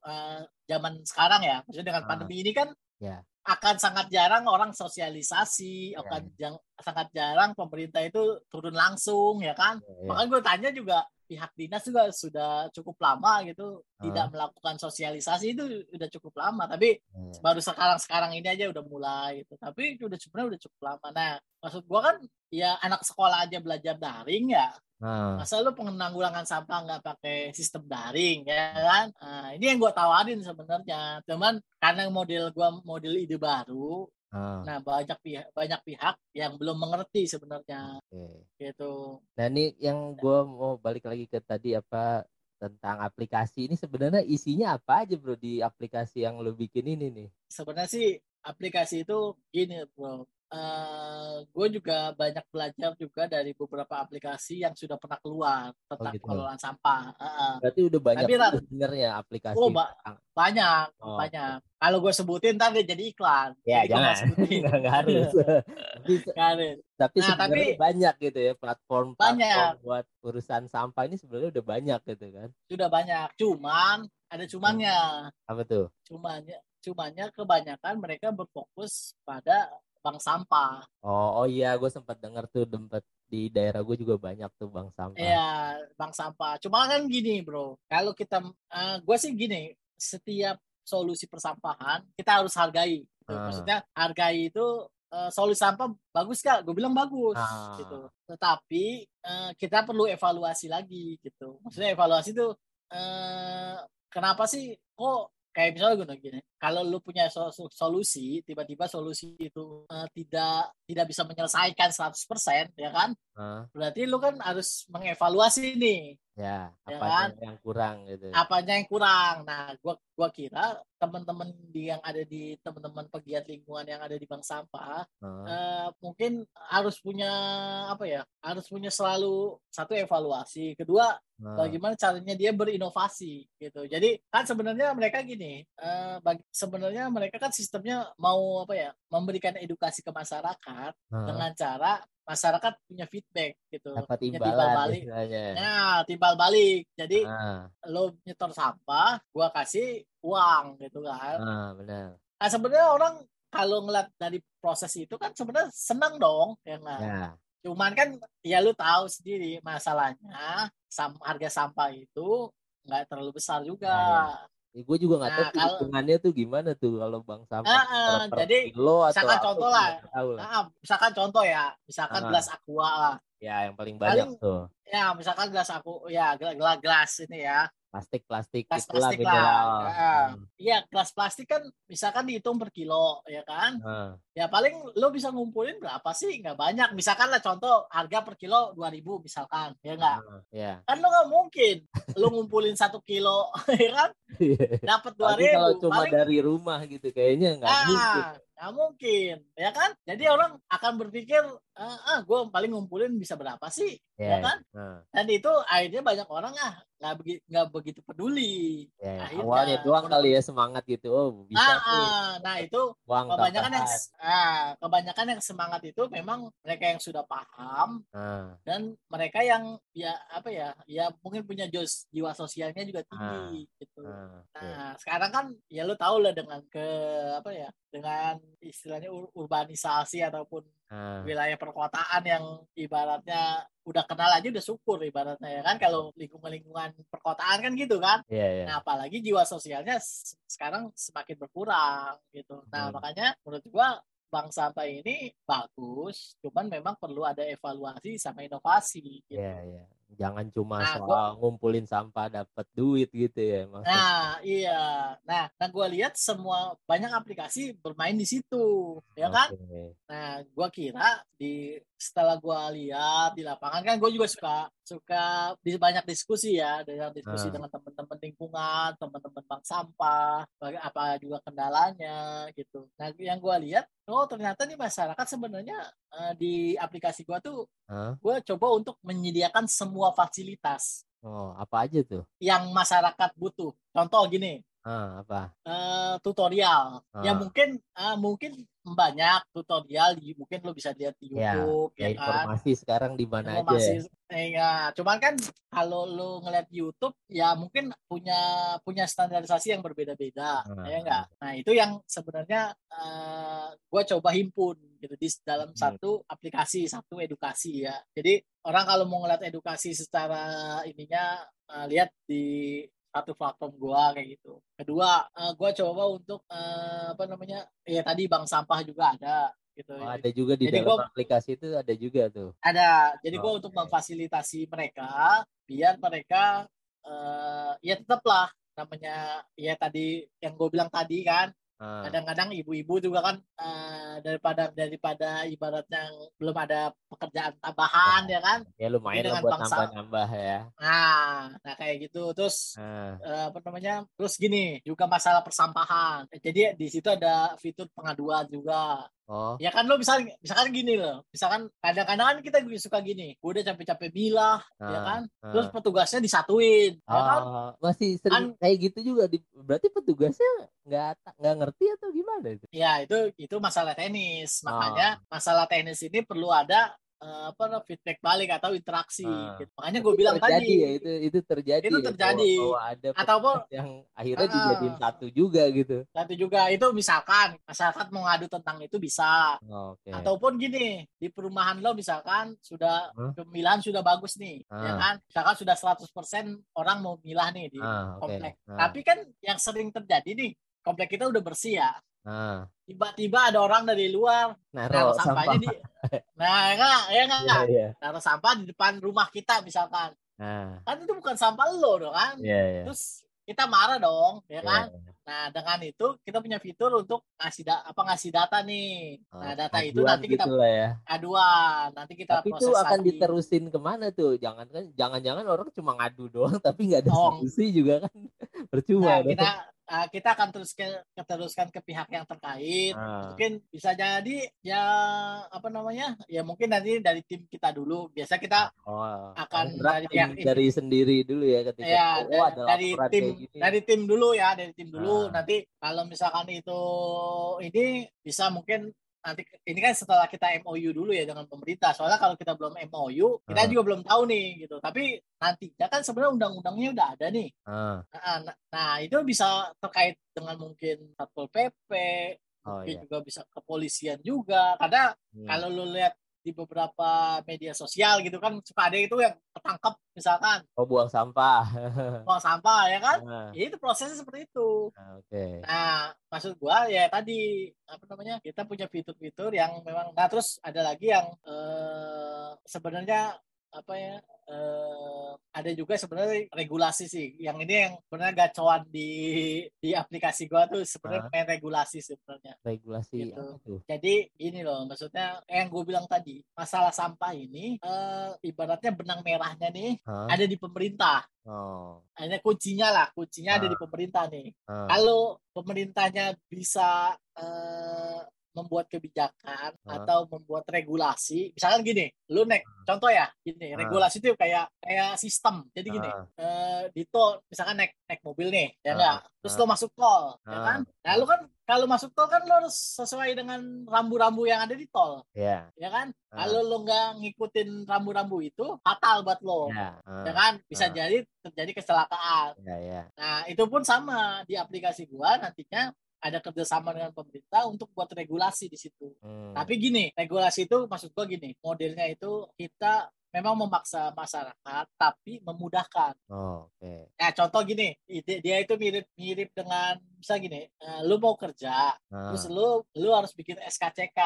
eh, zaman sekarang ya maksudnya dengan Ah. pandemi ini kan Ya. akan sangat jarang orang sosialisasi Ya. akan jang- sangat jarang pemerintah itu turun langsung ya kan Ya, ya. Makanya gue tanya juga pihak dinas juga sudah cukup lama gitu Ah. tidak melakukan sosialisasi itu udah cukup lama tapi Ya. baru sekarang sekarang ini aja udah mulai gitu tapi udah sebenarnya udah cukup lama nah maksud gua kan ya anak sekolah aja belajar daring ya Ah. masa lu penanggulangan sampah nggak pakai sistem daring ya kan nah, ini yang gua tawarin sebenarnya cuman karena model gua model ide baru Ah. nah banyak pihak banyak pihak yang belum mengerti sebenarnya Oke. gitu Nah ini yang gue mau balik lagi ke tadi apa tentang aplikasi ini sebenarnya isinya apa aja bro di aplikasi yang lo bikin ini nih? sebenarnya sih aplikasi itu gini bro gue juga banyak belajar juga dari beberapa aplikasi yang sudah pernah keluar tentang gitu. pengelolaan sampah Heeh. Berarti udah banyak sebenarnya aplikasi. Oh, tentang- banyak Oh, banyak kalau gue sebutin ntar dia jadi iklan Ya Jadi jangan, sebutin. [laughs] nggak nggak harus. [laughs] tapi, harus. tapi Nah, sebenarnya tapi- banyak gitu ya platform Banyak. platform buat urusan sampah ini sebenarnya udah banyak gitu kan? sudah banyak cuman ada cumannya Apa tuh? cumannya cumannya kebanyakan mereka berfokus pada bank sampah Oh, oh iya, gue sempat dengar tuh tempat di daerah gue juga banyak tuh bank sampah. Iya, bank sampah. Cuma kan gini, bro. Kalau kita, gue sih gini, setiap solusi persampahan kita harus hargai. Gitu. Ah. Maksudnya hargai itu eh, solusi sampah bagus kak? Gue bilang bagus, Ah. gitu. Tetapi eh, kita perlu evaluasi lagi, gitu. Maksudnya evaluasi itu eh, kenapa sih kok kayak misalnya gue gini, kalau lu punya so- so- solusi, tiba-tiba solusi itu eh, tidak tidak bisa menyelesaikan 100%, ya kan? Ah, Berarti lu kan harus mengevaluasi nih ya, Ya apa kan? yang kurang gitu. apanya yang kurang. Nah, gua gua kira teman-teman di yang ada di teman-teman pegiat lingkungan yang ada di bank sampah Ah, eh, mungkin harus punya apa ya? Harus punya selalu satu evaluasi, kedua bagaimana caranya dia berinovasi gitu. Jadi kan sebenarnya mereka gini, eh, bagi, sebenarnya mereka kan sistemnya mau apa ya? Memberikan edukasi ke masyarakat ah. dengan cara masyarakat punya feedback gitu. dapat punya timbal balik. istilahnya. Nah, timbal balik. Jadi Ah, lo nyetor sampah, gua kasih uang gitu kan. benar. Nah, sebenarnya orang kalau ngeliat dari proses itu kan sebenarnya senang dong, ya? Ya, Cuman kan ya lu tahu sendiri masalahnya sam harga sampah itu nggak terlalu besar juga. Gue juga nggak tahu Nah, tuh kalau- hitungannya tuh gimana tuh kalau per, ah, per jadi kilo atau misalkan apa, contoh lah. tahu lah. Nah, misalkan contoh ya, misalkan Ah. gelas aqua lah. Ya, yang paling banyak Paling- tuh Ya, misalkan gelas aku ya gelas gelas ini ya. plastik plastik Gelas plastik lah. Ah. Hmm, Iya, gelas plastik kan misalkan dihitung per kilo, ya kan? ah, Ya paling lo bisa ngumpulin berapa sih? Nggak banyak. Misalkan lah contoh harga per kilo 2000 misalkan, ya nggak? ah, ya. Kan lo nggak mungkin lo ngumpulin satu kilo, [laughs] ya kan? Dapat dua Tapi kalau ribu. cuma Paling dari rumah gitu kayaknya nggak mungkin. Nggak mungkin, ya kan? Jadi orang akan berpikir, ah, ah gue paling ngumpulin bisa berapa sih, Ya, ya kan? nah, Dan itu akhirnya banyak orang ah nggak begitu nggak begitu peduli. ya, ya. Akhirnya, awalnya doang kali ya semangat gitu. Oh, bisa Ah, nih ah, nah itu uang kebanyakan yang ah, kebanyakan yang semangat itu memang mereka yang sudah paham Ah, dan mereka yang ya apa ya ya mungkin punya jos, jiwa sosialnya juga tinggi gitu. ah, oke. Nah sekarang kan ya lu tahu lah dengan ke apa ya dengan istilahnya ur- urbanisasi ataupun Ah, wilayah perkotaan yang ibaratnya udah kenal aja udah syukur ibaratnya ya kan kalau lingkungan-lingkungan perkotaan kan gitu kan. Iya, iya. Nah, apalagi jiwa sosialnya sekarang semakin berkurang gitu. Nah, Hmm. makanya menurut gua bank sampah ini bagus, cuman memang perlu ada evaluasi sama inovasi gitu. Iya, iya. Jangan cuma Nah, soal gua- ngumpulin sampah dapat duit gitu ya maksudnya. Nah, iya. Nah, nah gua lihat semua banyak aplikasi bermain di situ, ya kan? Oke. Nah, gua kira di setelah gua lihat di lapangan kan gue juga suka suka di banyak diskusi ya dengan diskusi Ah. dengan teman-teman lingkungan, teman-teman bank sampah, apa juga kendalanya gitu. Nah, yang gua lihat oh ternyata nih masyarakat sebenarnya eh, di aplikasi gua tuh Hah? gue coba untuk menyediakan semua fasilitas Oh, apa aja tuh? yang masyarakat butuh. Contoh gini, Ah, apa? uh, tutorial. Ya, ah. Ya mungkin uh, mungkin banyak tutorial di mungkin lo bisa lihat di ya, YouTube ya, ya, ya informasi kan? sekarang di mana aja. Ya? Eh, ya, cuman kan kalau lo ngeliat YouTube ya mungkin punya punya standarisasi yang berbeda-beda, hmm. ya enggak. Nah itu yang sebenarnya uh, eh, gue coba himpun gitu di dalam hmm. satu aplikasi, satu edukasi ya. Jadi orang kalau mau ngeliat edukasi secara ininya uh, lihat di satu platform gua kayak gitu. Kedua, uh, gua coba untuk uh, apa namanya? Ya tadi bank sampah juga ada gitu. Oh, ada juga di jadi dalam gua, aplikasi itu ada juga tuh. Ada. Jadi oh, gua untuk memfasilitasi mereka biar mereka uh, ya tetaplah namanya ya tadi yang gue bilang tadi kan. Kadang-kadang ibu-ibu juga kan uh, daripada daripada ibaratnya belum ada pekerjaan tambahan ya, ya kan. Ya lumayan dengan buat nambah-nambah ya. Nah, nah kayak gitu. Terus uh. Uh, apa namanya? Terus gini, juga masalah persampahan. Jadi di situ ada fitur pengaduan juga. Oh. Ya kan lo bisa misalkan gini loh. Misalkan kadang-kadang kan kita suka gini. Gue udah capek-capek bilah, ya ah, ya kan? Ah. Terus petugasnya disatuin, oh, ya kan? Masih sering kan, kayak gitu juga. Di, berarti petugasnya nggak nggak ngerti atau gimana itu? Ya itu itu masalah tenis. Makanya oh. masalah tenis ini perlu ada uh, apa feedback balik atau interaksi uh, gitu. makanya gue bilang tadi ya itu itu terjadi itu terjadi ya, bahwa, bahwa ada [laughs] ataupun yang akhirnya uh, dijadiin satu juga gitu satu juga itu misalkan masyarakat mau ngadu tentang itu bisa okay. ataupun gini di perumahan lo misalkan sudah huh? pemilihan sudah bagus nih uh. ya kan misalkan sudah 100% orang mau milah nih di uh, komplek uh. tapi kan yang sering terjadi nih komplek kita udah bersih ya Nah. Tiba-tiba ada orang dari luar naruh sampahnya sampah. di Nah, enggak, ya enggak, enggak. Yeah, yeah. Naruh sampah di depan rumah kita misalkan. Nah. Kan itu bukan sampah lo dong kan? Yeah, yeah. Terus kita marah dong, ya kan? Yeah. Nah, dengan itu kita punya fitur untuk ngasih da apa ngasih data nih. Oh, nah, data itu nanti kita gitu ya. aduan, nanti kita Tapi itu akan lagi. diterusin ke mana tuh? Jangan kan jangan-jangan orang cuma ngadu doang [laughs] tapi nggak ada oh. solusi juga kan. [laughs] Percuma. Nah, kita uh, kita akan terus ke, teruskan ke pihak yang terkait. Uh. Mungkin bisa jadi ya apa namanya? Ya mungkin nanti dari tim kita dulu. Biasa kita oh. akan dari pihak dari sendiri dulu ya ketika ya, oh, ada dari tim dari tim dulu ya, dari tim dulu. Uh. Nanti kalau misalkan itu ini bisa mungkin nanti ini kan setelah kita MOU dulu ya dengan pemerintah. Soalnya kalau kita belum MOU, kita uh. juga belum tahu nih gitu. Tapi nanti ya kan sebenarnya undang-undangnya udah ada nih. Uh. Nah, nah, itu bisa terkait dengan mungkin Satpol PP, oh, mungkin iya. juga bisa kepolisian juga. Karena hmm. kalau lu lihat di beberapa media sosial gitu kan suka ada itu yang ketangkep misalkan oh buang sampah [laughs] buang sampah ya kan nah. ya itu prosesnya seperti itu nah, oke okay. nah maksud gua ya tadi apa namanya kita punya fitur-fitur yang memang nah terus ada lagi yang eh, sebenarnya apa ya uh, ada juga sebenarnya regulasi sih yang ini yang sebenarnya gacoan di di aplikasi gua tuh sebenarnya uh, main regulasi sebenarnya regulasi gitu. jadi ini loh maksudnya yang gue bilang tadi masalah sampah ini uh, ibaratnya benang merahnya nih ada di pemerintah Oh. Hanya kuncinya lah, kuncinya ada di pemerintah nih. Uh. Kalau pemerintahnya bisa uh, membuat kebijakan uh. atau membuat regulasi misalkan gini lu nek uh. contoh ya gini uh. regulasi itu kayak kayak sistem jadi gini uh. uh, di tol misalkan naik naik mobil nih ya enggak uh. terus uh. lo masuk tol uh. ya kan nah lu kan kalau masuk tol kan lo harus sesuai dengan rambu-rambu yang ada di tol yeah. ya kan uh. kalau lo nggak ngikutin rambu-rambu itu fatal buat lo yeah. uh. ya kan bisa uh. jadi terjadi kecelakaan yeah, yeah. nah itu pun sama di aplikasi gua nantinya ada kerjasama dengan pemerintah untuk buat regulasi di situ. Hmm. Tapi gini, regulasi itu maksud gua gini, modelnya itu kita memang memaksa masyarakat tapi memudahkan. Oh, Oke. Okay. Nah contoh gini, dia itu mirip-mirip dengan bisa gini, uh, lu mau kerja, ah. terus lu lu harus bikin SKCK,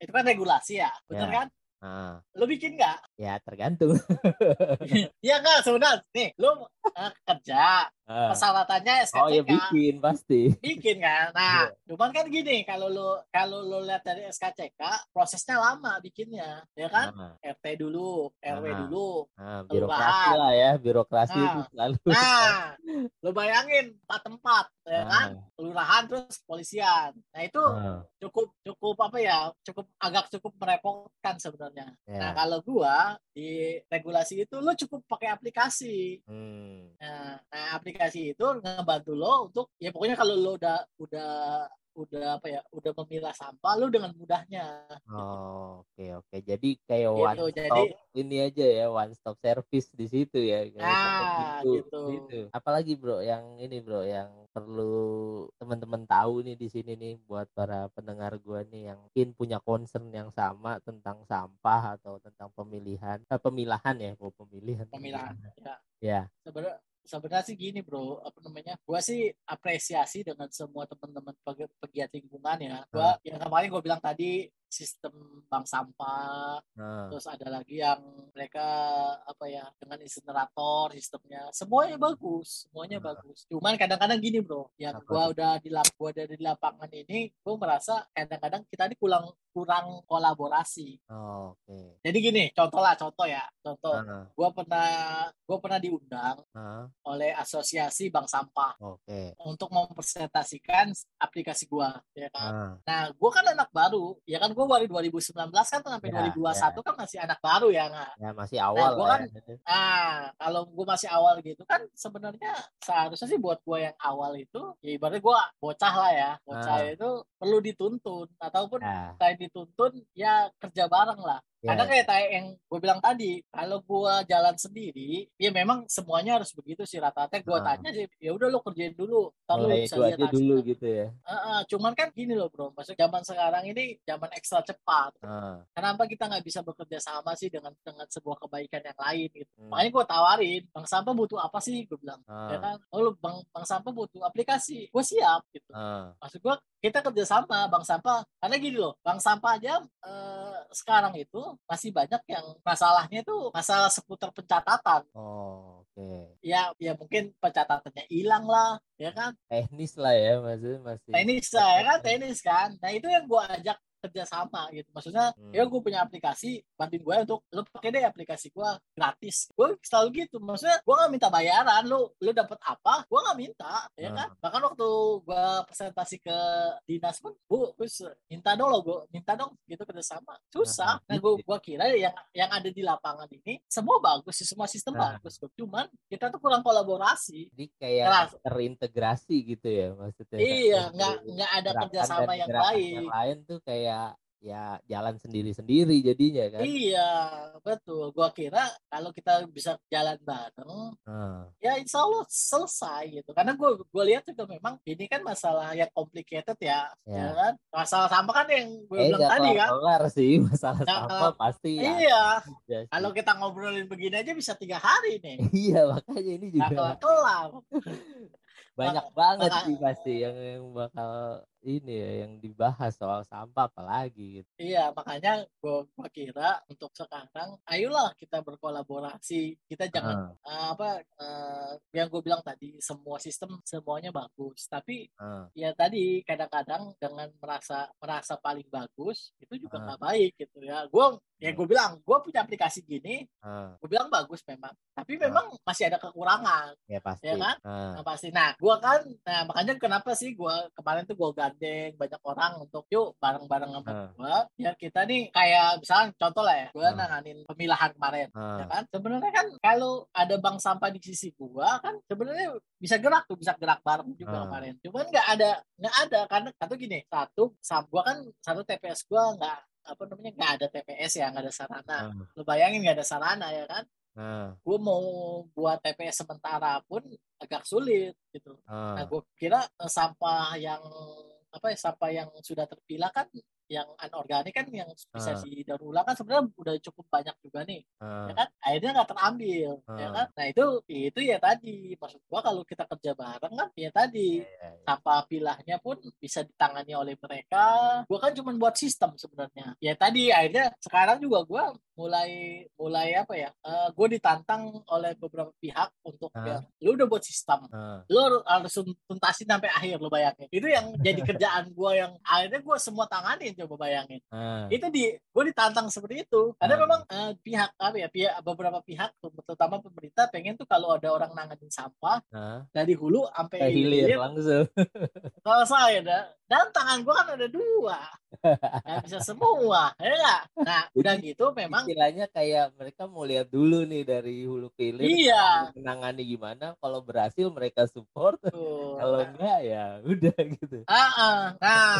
itu kan regulasi ya, benar yeah. kan? Ah. Lo bikin nggak? Ya tergantung. [laughs] Iya nggak sebenarnya. Nih, lo uh, kerja, uh. persyaratannya SKCK. Oh ya bikin pasti. Bikin kan. Nah, yeah. cuman kan gini, kalau lo kalau lo lihat dari SKCK, prosesnya lama bikinnya, ya kan? Uh. RT dulu, RW uh. dulu, uh, birokrasi lah ya, birokrasi nah. itu selalu. Nah, [laughs] lo bayangin empat tempat, ya kan? Kelurahan terus kepolisian. Nah itu uh. cukup cukup apa ya? Cukup agak cukup merepotkan sebenarnya. Yeah. Nah kalau gua di regulasi itu lo cukup pakai aplikasi. Hmm. Nah, nah aplikasi aplikasi itu ngebantu lo untuk ya pokoknya kalau lo udah udah udah apa ya udah memilah sampah lu dengan mudahnya. Oh oke okay, oke. Okay. jadi kayak gitu, one stop jadi, ini aja ya one stop service di situ ya ah, gitu, gitu. gitu. Apalagi bro yang ini bro yang perlu teman-teman tahu nih di sini nih buat para pendengar gua nih yang mungkin punya concern yang sama tentang sampah atau tentang pemilihan eh, pemilahan ya oh, pemilihan pemilahan ya. Ya. Sebenarnya sebenarnya sih gini bro apa namanya gua sih apresiasi dengan semua teman-teman pegiat lingkungan ya gua hmm. yang kemarin gue bilang tadi sistem bank sampah hmm. terus ada lagi yang mereka apa ya dengan insinerator sistemnya semuanya bagus semuanya hmm. bagus cuman kadang-kadang gini bro yang apa gua itu? udah di lap gua dari lapangan ini gua merasa kadang-kadang kita ini kurang kurang kolaborasi oh, oke okay. jadi gini contoh lah contoh ya contoh hmm. gua pernah gua pernah diundang hmm. oleh asosiasi bank sampah okay. untuk mempresentasikan aplikasi gua ya kan hmm. nah gua kan anak baru ya kan gue baru 2019 kan sampai ya, 2021 ya. kan masih anak baru ya nggak? Ya masih nah, awal. Nah, gue kan, ya. ah kalau gue masih awal gitu kan sebenarnya seharusnya sih buat gue yang awal itu, ya ibaratnya gue bocah lah ya, bocah ah. itu perlu dituntun ataupun selain dituntun ya kerja bareng lah. Yeah. Karena kayak kayak yang gue bilang tadi, kalau gue jalan sendiri, ya memang semuanya harus begitu sih rata-rata. Gue uh. tanya sih, ya udah lo kerjain dulu, ntar oh, lo bisa lihat aja dulu gitu ya. Uh, uh, cuman kan gini loh bro, maksud zaman sekarang ini zaman ekstra cepat. Uh. Kenapa kita nggak bisa bekerja sama sih dengan dengan sebuah kebaikan yang lain gitu? Hmm. Makanya gue tawarin, bang sampah butuh apa sih? Gue bilang, uh. ya kan? Oh, bang bang sampah butuh aplikasi, gue siap gitu. Uh. Maksud gue kita kerja sama bang sampah karena gini loh bang sampah aja eh, sekarang itu masih banyak yang masalahnya itu masalah seputar pencatatan. Oh oke. Okay. ya ya mungkin pencatatannya hilang lah ya kan? Teknis lah ya maksudnya masih teknis lah ya kan? [laughs] Teknis kan? Nah itu yang gua ajak kerjasama gitu maksudnya hmm. ya gue punya aplikasi bantuin gue untuk lo pakai deh aplikasi gue gratis gue selalu gitu maksudnya gue gak minta bayaran lo lo dapet apa gue gak minta ya hmm. kan bahkan waktu gue presentasi ke dinas pun bu terus minta dong lo gue minta dong gitu kerjasama susah hmm. nah gue gue kira yang yang ada di lapangan ini semua bagus sih semua sistem hmm. bagus cuman kita tuh kurang kolaborasi jadi kayak Keras. terintegrasi gitu ya maksudnya iya nggak nggak ada kerjasama yang baik yang lain tuh kayak kayak ya jalan sendiri-sendiri jadinya kan. Iya, betul. Gua kira kalau kita bisa jalan bareng, hmm. ya insya Allah selesai gitu. Karena gua gua lihat juga memang ini kan masalah yang complicated ya, ya, ya kan. Masalah sampah kan yang gue eh, bilang tadi kan. [laughs] Kelar sih masalah nah, sampah pasti. Ya. Iya. Ya, kalau kita ngobrolin begini aja bisa tiga hari nih. [laughs] iya, makanya ini juga. Nah, kelar. [laughs] Banyak banget sih pasti yang, yang bakal ini ya yang dibahas soal sampah apalagi gitu. Iya, makanya gue kira untuk sekarang ayolah kita berkolaborasi. Kita jangan uh. Uh, apa uh, yang gue bilang tadi semua sistem semuanya bagus, tapi uh. ya tadi kadang-kadang dengan merasa merasa paling bagus itu juga nggak uh. baik gitu ya. Gue ya gue bilang gue punya aplikasi gini uh. gue bilang bagus memang tapi memang uh. masih ada kekurangan ya pasti ya kan uh. nah, pasti nah gue kan nah makanya kenapa sih gue kemarin tuh gue gandeng banyak orang untuk yuk bareng-bareng sama uh. gue ya kita nih kayak misalnya contoh lah ya gue uh. nanganin pemilahan kemarin uh. ya kan sebenarnya kan kalau ada bank sampah di sisi gue kan sebenarnya bisa gerak tuh bisa gerak bareng juga uh. kemarin cuman nggak ada nggak ada karena satu gini satu sam gue kan satu TPS gue nggak apa namanya nggak ada TPS ya nggak ada sarana uh. lu bayangin nggak ada sarana ya kan uh. gue mau buat TPS sementara pun agak sulit gitu uh. nah gue kira uh, sampah yang apa ya sampah yang sudah terpilah kan yang anorganik kan yang bisa uh. didaur ulang kan sebenarnya udah cukup banyak juga nih uh. ya kan akhirnya nggak terambil uh. ya kan nah itu itu ya tadi maksud gua kalau kita kerja bareng kan ya tadi yeah, yeah, yeah. sampah pilahnya pun bisa ditangani oleh mereka gua kan cuma buat sistem sebenarnya ya tadi akhirnya sekarang juga gua mulai mulai apa ya uh, eh, gue ditantang oleh beberapa pihak untuk uh. ya lu udah buat sistem uh. lu harus tuntasin sampai akhir lu bayangin itu yang jadi [laughs] kerjaan gue yang akhirnya gue semua tanganin coba bayangin Ah. itu di gue ditantang seperti itu karena Ah. memang eh, pihak apa ya pihak beberapa pihak terutama pemerintah pengen tuh kalau ada orang nanganin sampah Ah. dari hulu sampai hilir hilir langsung. [laughs] kalau saya dah dan tangan gue kan ada dua nggak bisa semua ya nah udah gitu memang Istilahnya kayak mereka mau lihat dulu nih dari hulu ke hilir. Iya. Menangani gimana? Kalau berhasil mereka support. tuh, Kalau enggak ya udah gitu. Ah, ah. nah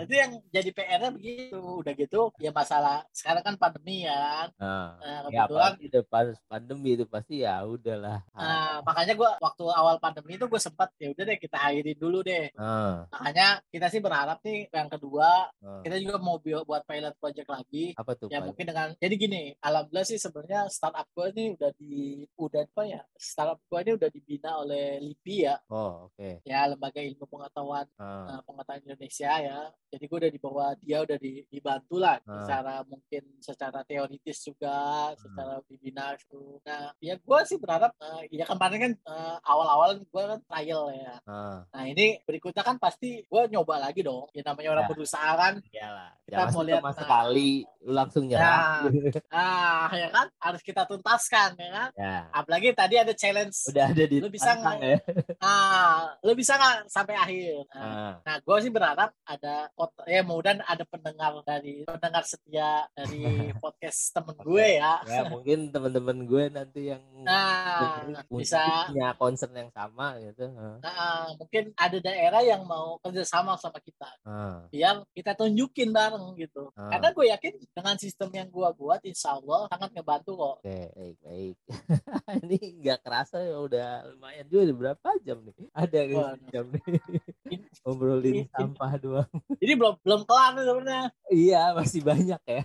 itu yang jadi PR-nya begitu udah gitu ya masalah sekarang kan pandemi ya Nah, Nah, ya kebetulan apalagi udah pas pandemi itu pasti ya udahlah. Nah, makanya gua waktu awal pandemi itu gue sempat ya udah deh kita akhirin dulu deh. Ah, Makanya kita sih berharap nih yang kedua ah. kita juga mau buat pilot project lagi. Apa tuh? Ya Pak? mungkin dengan jadi gini, alhamdulillah sih sebenarnya startup gue ini udah di udah apa ya? Startup gue ini udah dibina oleh LIPI ya, Oh, oke. ya lembaga ilmu pengetahuan Ah, eh, pengetahuan Indonesia ya. Jadi gue udah di bawah dia udah di, dibantu lah Ah. secara mungkin secara teoritis juga, secara dibina gitu. Nah, ya gue sih berharap eh, ya kemarin kan eh, awal-awal gue kan trial ya. ah. Nah ini berikutnya kan pasti gue nyoba lagi dong. Ya namanya orang Ya. berusaha kan. Iyalah. Kita mau lihat, nah. sekali lu langsung nyerah. Ah [laughs] ya kan harus kita tuntaskan ya kan. ya. Apalagi tadi ada challenge. Udah ada di Lu bisa nggak? ya. [laughs] Ah, lu bisa nggak sampai akhir? Nah, Ah, Nah, gue sih berharap ada ya mudah ada pendengar dari pendengar setia dari [laughs] podcast temen gue ya. ya mungkin teman-teman gue nanti yang Nah, bisa punya concern yang sama gitu. Ah, nah, mungkin ada daerah yang mau kerjasama sama kita, ah. biar kita tunjukin bareng gitu. Karena gue yakin dengan sistem yang gue buat, insya Allah sangat ngebantu kok. Oke, baik, baik. [laughs] Ini nggak kerasa ya udah lumayan juga berapa jam nih? Ada sih jam nih? [laughs] In- Ngobrolin in- sampah doang. [laughs] Jadi belum belum kelar nih sebenarnya. Iya, masih banyak ya.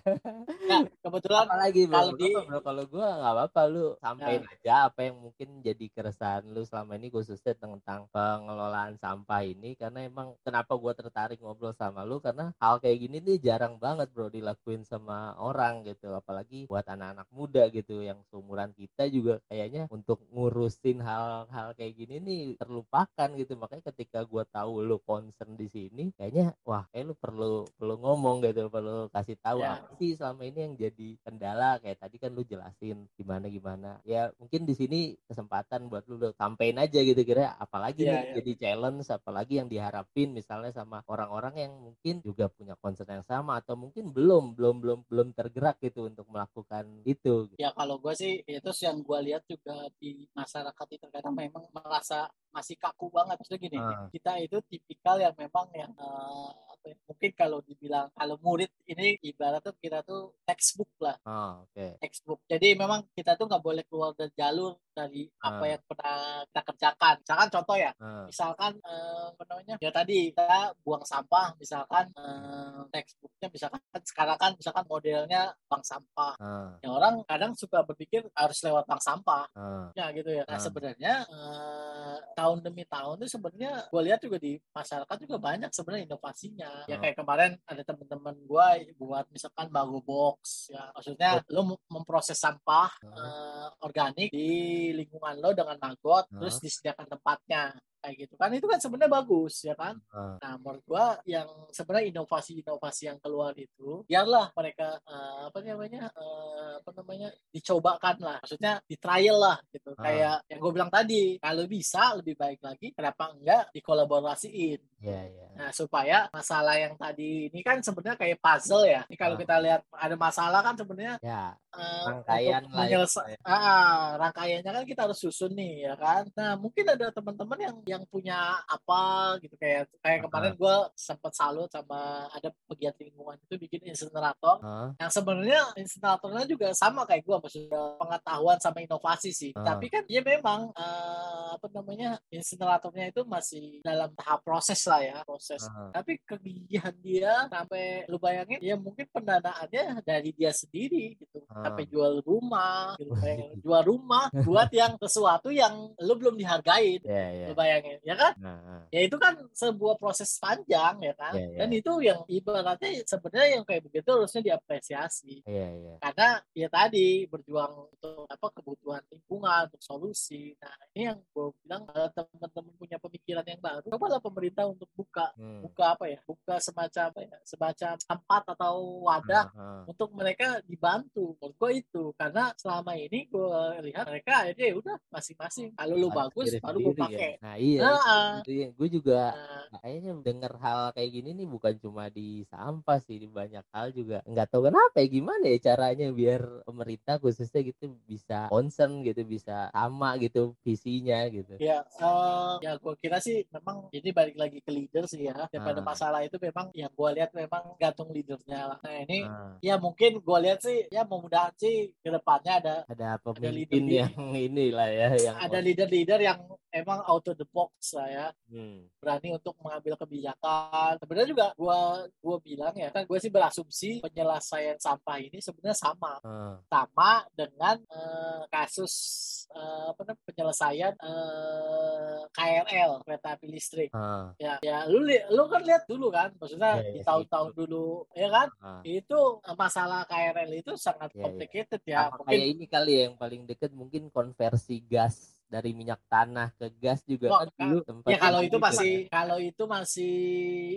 Nah, kebetulan Apalagi bro, kalau di- bro. kalau gue nggak apa-apa lu sampein aja apa yang mungkin jadi keresahan lu selama ini khususnya tentang pengelolaan sampah ini karena emang kenapa gue tertarik ngobrol sama lu karena hal kayak gini nih jarang banget bro dilakuin sama orang gitu apalagi buat anak-anak muda gitu yang seumuran kita juga kayaknya untuk ngurusin hal-hal kayak gini nih terlupakan gitu makanya ketika gue tahu lu concern di sini kayaknya wah kayak lu perlu perlu ngomong gitu perlu kasih tahu Ya. apa sih selama ini yang jadi kendala kayak tadi kan lu jelasin gimana gimana ya mungkin di sini kesempatan buat lu, lu sampein aja gitu kira apalagi Iya, nih iya. jadi challenge apalagi yang diharapin misalnya sama orang-orang yang mungkin juga punya concern yang sama atau mungkin belum belum belum belum tergerak gitu untuk melakukan itu gitu. ya kalau gue sih itu yang gue lihat juga di masyarakat itu kadang memang merasa masih kaku banget. Maksudnya gini, Ah. kita itu tipikal yang memang yang eh, apa ya, mungkin kalau dibilang kalau murid ini ibaratnya kita tuh textbook lah, oh oke textbook. Jadi memang kita tuh nggak boleh keluar dari jalur dari apa Ah. yang pernah kita kerjakan. Misalkan contoh ya, Ah, misalkan eh, namanya ya tadi kita buang sampah misalkan eh, textbooknya misalkan sekarang kan misalkan modelnya bank sampah ah, ya orang kadang suka berpikir harus lewat bank sampah ah. ya gitu ya nah Ah. sebenarnya eh, tahun demi tahun tuh sebenarnya gue lihat juga di masyarakat juga banyak sebenarnya inovasinya ya kayak kemarin ada teman-teman gue buat misalkan bago box ya. Maksudnya lo mem- memproses sampah Ah. eh, organik di lingkungan lo dengan maggot terus disediakan tempatnya kayak gitu kan itu kan sebenarnya bagus ya kan Ah. nah menurut gua yang sebenarnya inovasi-inovasi yang keluar itu biarlah mereka eh, apa namanya eh, apa namanya dicobakan lah maksudnya di trial lah gitu Ah. kayak yang gue bilang tadi kalau bisa lebih baik lagi kenapa enggak dikolaborasiin Iya, iya. Nah, supaya masalah yang tadi ini kan sebenarnya kayak puzzle ya. Ini kalau Ah. kita lihat ada masalah kan sebenarnya Ya, eh, rangkaian lah ya. Ah, rangkaiannya kan kita harus susun nih ya kan. Nah, mungkin ada teman-teman yang yang punya apa gitu kayak kayak kemarin gue sempat salut sama ada pegiat lingkungan itu bikin insinerator Ah, yang sebenarnya insineratornya juga sama kayak gue maksudnya pengetahuan sama inovasi sih Ah. tapi kan ya memang eh, apa namanya insineratornya itu masih dalam tahap proses lah ya proses ah. tapi kegigihan dia sampai lu bayangin ya mungkin pendanaannya dari dia sendiri gitu Ah. sampai jual rumah gitu. [laughs] Jual rumah buat yang sesuatu yang lu belum dihargain Iya, iya. lu bayangin ya kan Nah, ah. ya itu kan sebuah proses panjang ya kan Iya, iya. dan itu yang ibaratnya sebenarnya yang kayak begitu harusnya diapresiasi iya, iya. karena ya tadi berjuang untuk apa kebutuhan lingkungan untuk solusi nah ini yang gue bilang kalau teman-teman punya pemikiran yang baru cobalah pemerintah untuk buka Hmm. buka apa ya buka semacam apa ya semacam tempat atau wadah Ah, ah. untuk mereka dibantu menurut gue itu karena selama ini gue lihat mereka akhirnya ya udah masing-masing kalau lu bagus baru gue ya. pakai Nah iya, Nah, itu, itu gue juga nah, kayaknya denger hal kayak gini nih bukan cuma di sampah sih, di banyak hal juga. Nggak tahu kenapa ya gimana ya caranya biar pemerintah khususnya gitu bisa concern gitu, bisa sama gitu visinya gitu. ya eh, ya gue kira sih memang ini balik lagi ke leader sih ya. Daripada Ah. masalah itu memang yang gue lihat memang gantung leadernya. Nah ini Nah, ya mungkin gue lihat sih ya mudah-mudahan sih ke depannya ada ada leader pemimpin di- yang [laughs] inilah ya yang ada leader-leader yang emang out of the box lah ya Hmm, berani untuk mengambil kebijakan. Sebenarnya juga gua gua bilang ya, kan gue sih berasumsi penyelesaian sampah ini sebenarnya sama ah, sama dengan eh, kasus eh, apa namanya penyelesaian eh, KRL kereta api listrik. ah, Ya, ya lu li- lu kan lihat dulu kan, maksudnya Iya, di iya, tahun-tahun dulu ya kan ah. itu masalah KRL itu sangat Iya, iya. complicated ya. Sama Mungkin kayak ini kali ya yang paling deket mungkin konversi gas dari minyak tanah ke gas juga Oh, kan dulu ya kalau itu gitu masih kan. kalau itu masih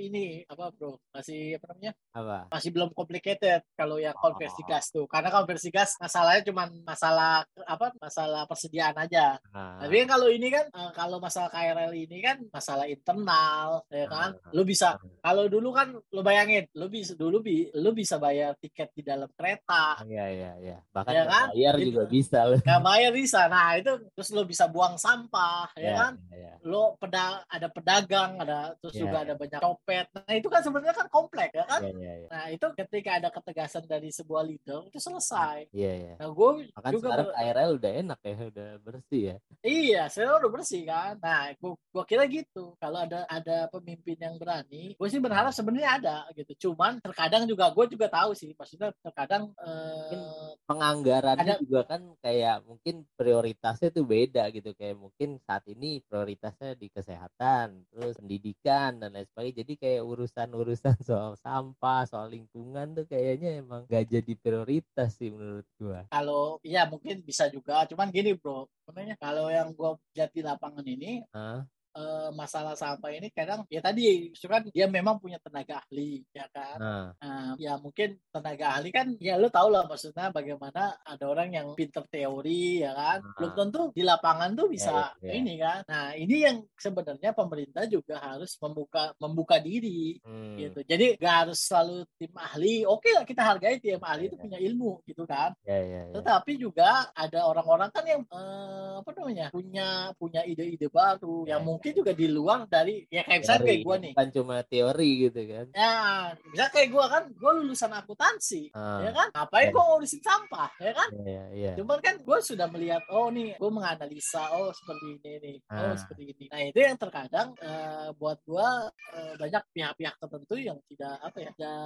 ini apa bro masih apa namanya apa? masih belum complicated kalau yang konversi Oh. gas tuh karena konversi gas masalahnya cuma masalah apa masalah persediaan aja Nah, tapi kan kalau ini kan eh, kalau masalah KRL ini kan masalah internal ya kan Ah. lu bisa kalau dulu kan lu bayangin lu bisa dulu bi lu bisa bayar tiket di dalam kereta Iya iya iya. Bahkan Ya kan? bayar Gitu. juga bisa loh. nggak bayar bisa nah itu terus lu bisa buang sampah ya Iya, kan iya, iya. lo peda ada pedagang ada terus Iya, juga iya. ada banyak copet nah itu kan sebenarnya kan kompleks ya kan Iya iya iya. nah itu ketika ada ketegasan dari sebuah leader itu selesai Iya iya. nah gue Bahkan juga sekarang ber- KRL udah enak ya, udah bersih ya. iya sekarang udah bersih kan nah gue gue kira gitu kalau ada ada pemimpin yang berani gue sih berharap sebenarnya ada gitu cuman terkadang juga gue juga tahu sih maksudnya terkadang eh, Penganggarannya Ada- juga kan kayak mungkin prioritasnya tuh beda gitu. Kayak mungkin saat ini prioritasnya di kesehatan, terus pendidikan dan lain sebagainya. Jadi kayak urusan-urusan [laughs] soal sampah, soal lingkungan tuh kayaknya emang gak jadi prioritas sih menurut gua. kalau ya mungkin bisa juga cuman gini bro sebenarnya kalau yang gue lihat di lapangan ini Hah? Eh, masalah sampah ini kadang ya tadi kan dia memang punya tenaga ahli ya kan? Nah, Nah, ya mungkin tenaga ahli kan ya lu tau lah maksudnya bagaimana ada orang yang pinter teori ya kan? Ah. belum tentu di lapangan tuh bisa Ya, ya, ya. ini kan? Nah ini yang sebenarnya pemerintah juga harus membuka membuka diri hmm, gitu. Jadi gak harus selalu tim ahli oke lah kita hargai tim ahli Ya, itu ya. punya ilmu gitu kan? Ya tetapi juga ada orang-orang kan yang eh, apa namanya punya punya ide-ide baru Ya, yang ya, mungkin juga di luar dari ya kayak misalnya kayak gue nih bukan cuma teori gitu kan. ya bisa kayak gue kan gue lulusan akuntansi Ah, ya kan ngapain Ya. gue ngurusin sampah ya kan Iya, iya. cuman kan gue sudah melihat oh nih gue menganalisa oh seperti ini nih oh Ah. seperti ini nah itu yang terkadang eh, buat gue eh, banyak pihak-pihak tertentu yang tidak apa ya tidak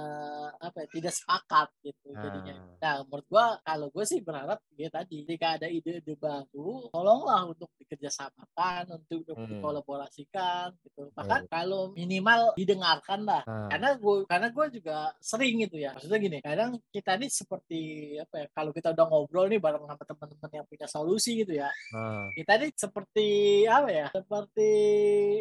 apa ya tidak sepakat gitu jadinya Ah. nah menurut gue kalau gue sih berharap ya tadi jika ada ide-ide baru tolonglah untuk dikerjasamakan untuk, untuk Hmm. Dikolaborasikan gitu. Bahkan Iya. kalau minimal didengarkan lah. Ah, karena gue karena gue juga sering gitu ya. Maksudnya gini kadang kita ini seperti apa ya kalau kita udah ngobrol nih bareng sama teman-teman yang punya solusi gitu ya. Ah, kita ini seperti apa ya seperti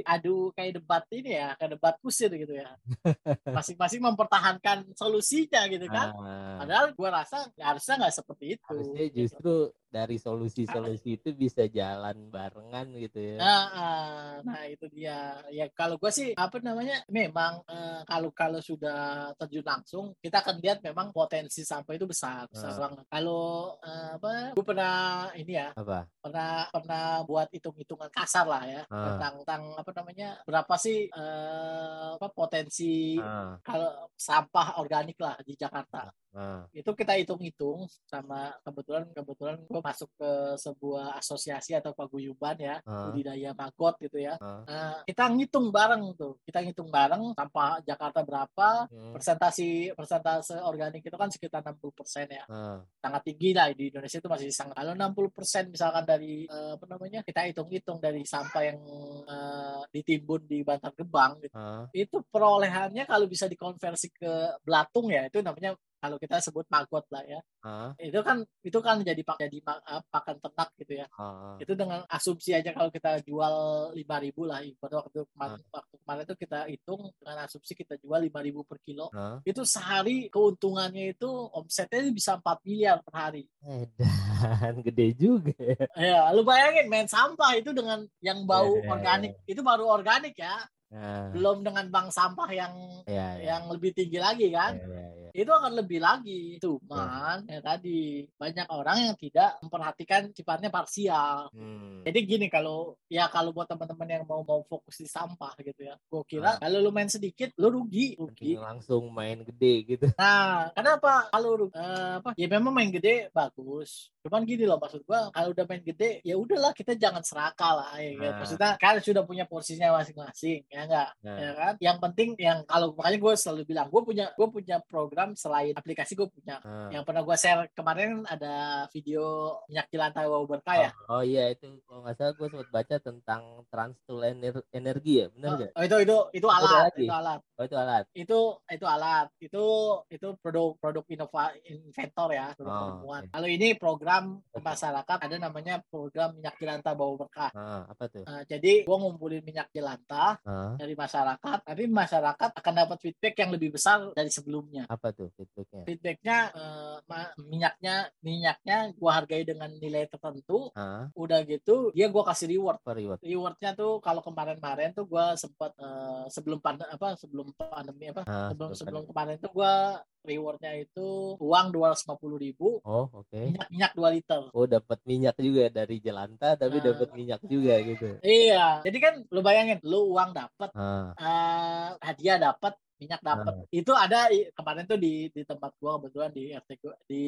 adu kayak debat ini ya kayak debat kusir gitu ya. [laughs] Masing-masing mempertahankan solusinya gitu kan. Ah. padahal gue rasa ya harusnya nggak seperti itu harusnya gitu. justru dari solusi-solusi itu bisa jalan barengan gitu ya. Nah, ah, nah itu dia. Ya kalau gue sih apa namanya, memang eh, kalau kalau sudah terjun langsung, kita akan lihat memang potensi sampah itu besar, besar Ah. banget. Kalau eh, apa, gue pernah ini ya, Apa? pernah pernah buat hitung-hitungan kasar lah ya Ah. tentang tentang apa namanya, berapa sih eh, apa potensi Ah, kalau sampah organik lah di Jakarta ah, itu kita hitung-hitung sama kebetulan kebetulan gue masuk ke sebuah asosiasi atau paguyuban ya ah, budidaya maggot gitu ya. Ah. Nah, kita ngitung bareng tuh. Kita ngitung bareng sampah Jakarta berapa Hmm, persentasi persentase organik itu kan sekitar 60% ya. Ah, sangat tinggi lah di Indonesia itu masih sangat. Kalau 60% misalkan dari eh, apa namanya kita hitung-hitung dari sampah yang eh, ditimbun di Bantar Gebang gitu. Ah. itu perolehannya kalau bisa dikonversi ke belatung ya itu namanya kalau kita sebut maggot lah ya. Ah, itu kan itu kan jadi pak jadi eh, pakan ternak gitu ya. Ah, itu dengan asumsi aja kalau kita jual 5000 lah ibarat waktu kemarin, Ah. waktu kemarin itu kita hitung dengan asumsi kita jual 5000 per kilo. Ah. itu sehari keuntungannya itu omsetnya bisa 4 miliar per hari. Edan, [laughs] gede juga ya. ya lu bayangin main sampah itu dengan yang bau ya, organik itu baru organik ya Nah, belum dengan bank sampah yang ya, ya, yang lebih tinggi lagi kan ya, ya, ya. itu akan lebih lagi cuman ya tadi banyak orang yang tidak memperhatikan sifatnya parsial Hmm. jadi gini kalau ya kalau buat teman-teman yang mau mau fokus di sampah gitu ya gue kira Ah. kalau lu main sedikit lu rugi rugi langsung main gede gitu. nah kenapa kalau eh, apa ya memang main gede bagus cuman gini loh maksud gua kalau udah main gede ya udahlah kita jangan serakah lah ya kan? Nah. maksudnya kan sudah punya porsinya masing-masing ya enggak Nah, ya kan? Yang penting yang kalau makanya gue selalu bilang gue punya gue punya program selain aplikasi gue punya. Ah. yang pernah gue share kemarin ada video minyak jelantah wow berkah ya? Oh, oh iya itu kalau nggak salah gue sempat baca tentang Transtool Ener- Energi ya, benar oh, nggak? oh, itu itu itu alat itu alat. Oh itu alat. itu itu alat. Itu itu produk produk innova inventor ya produk Oh, penemuan oke. kalau ini program masyarakat ada namanya program minyak jelantah bau berkah. Ah, apa tuh? Nah, jadi gue ngumpulin minyak jelantah Ah, dari masyarakat tapi masyarakat akan dapat feedback yang lebih besar dari sebelumnya. Apa tuh feedbacknya? feedbacknya eh, ma- minyaknya minyaknya gua hargai dengan nilai tertentu. Ah, udah gitu dia gua kasih reward. Apa reward? rewardnya tuh kalau kemarin-kemarin tuh gua sempat eh, sebelum pandemi apa sebelum pandemi apa Ah, sebelum sebelum sebelum kemarin tuh gua rewardnya itu uang dua ratus ribu Oh oke. minyak minyak 2 liter Oh dapat minyak juga dari Jelanta tapi Ah. dapat minyak juga gitu. iya jadi kan lu bayangin lu uang dapat Ah, eh, hadiah dapat minyak dapat itu ada kemarin tuh di di tempat gua kebetulan di RT gua di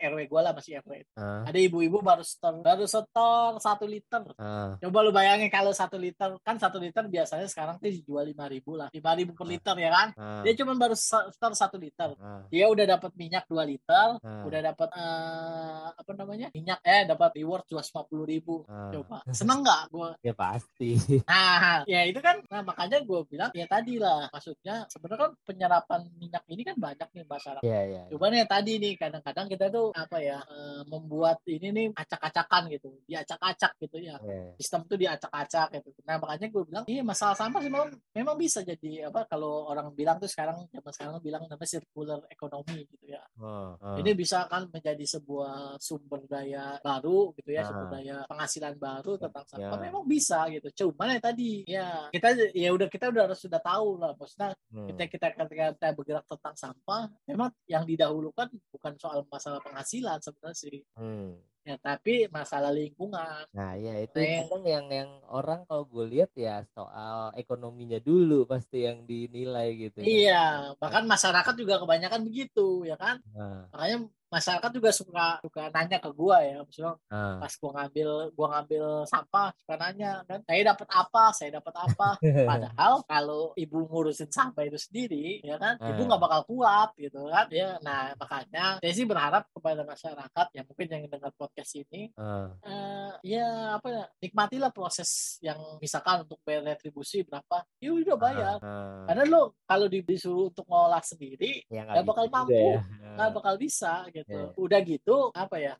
RW gua lah masih RW ah, ada ibu-ibu baru setor baru setor satu liter. Ah, coba lu bayangin kalau satu liter kan satu liter biasanya sekarang tuh dijual lima ribu lah lima ribu per Ah. liter ya kan? Ah, dia cuma baru se- setor satu liter. Ah, dia udah dapat minyak 2 liter ah, udah dapat eh, apa namanya? Minyak eh dapat reward dua ribu. Ah. coba. Seneng nggak gua? Ya pasti. Nah, ya itu kan, nah makanya gue bilang ya tadi lah, maksudnya sebenarnya kan penyerapan minyak ini kan banyak nih masyarakat. Iya iya. Cuman ya tadi nih kadang-kadang kita tuh apa ya eh, membuat ini nih acak-acakan gitu, diacak-acak gitu ya. Iya. Sistem tuh diacak-acak gitu. Nah makanya gue bilang, iya masalah sampah sih memang, memang bisa jadi apa kalau orang bilang tuh sekarang zaman sekarang bilang namanya circular economy gitu ya. Oh, oh. Ini bisa kan menjadi sebuah sumber daya baru gitu ya, Ah. sumber daya penghasilan baru tentang sampah. Ya. Memang bisa gitu. Cuman ya tadi ya kita ya udah kita udah harus sudah tahu lah. Maksudnya Hmm. Kita kita ketika kita bergerak tentang sampah, memang yang didahulukan bukan soal masalah penghasilan sebenarnya sih. Hmm. Ya, tapi masalah lingkungan. Nah ya itu Nah, kadang yang yang orang kalau gue lihat ya soal ekonominya dulu pasti yang dinilai gitu. kan. Iya, bahkan masyarakat juga kebanyakan begitu, ya kan? Nah, Makanya masyarakat juga suka suka nanya ke gua ya, maksudnya nah. pas gua ngambil gua ngambil sampah suka nanya kan saya dapat apa saya dapat apa [laughs] padahal kalau ibu ngurusin sampah itu sendiri ya kan ibu Ah. nggak bakal kuat gitu kan ya nah makanya saya sih berharap kepada masyarakat ya mungkin yang dengar podcast ini Ah, eh, ya apa ya nikmatilah proses yang misalkan untuk bayar retribusi berapa ya udah bayar ah. karena lo kalau di- disuruh untuk ngolah sendiri Ya, nggak bakal bisa juga mampu. ya. nggak bakal bisa gitu. Iya. Udah gitu apa ya?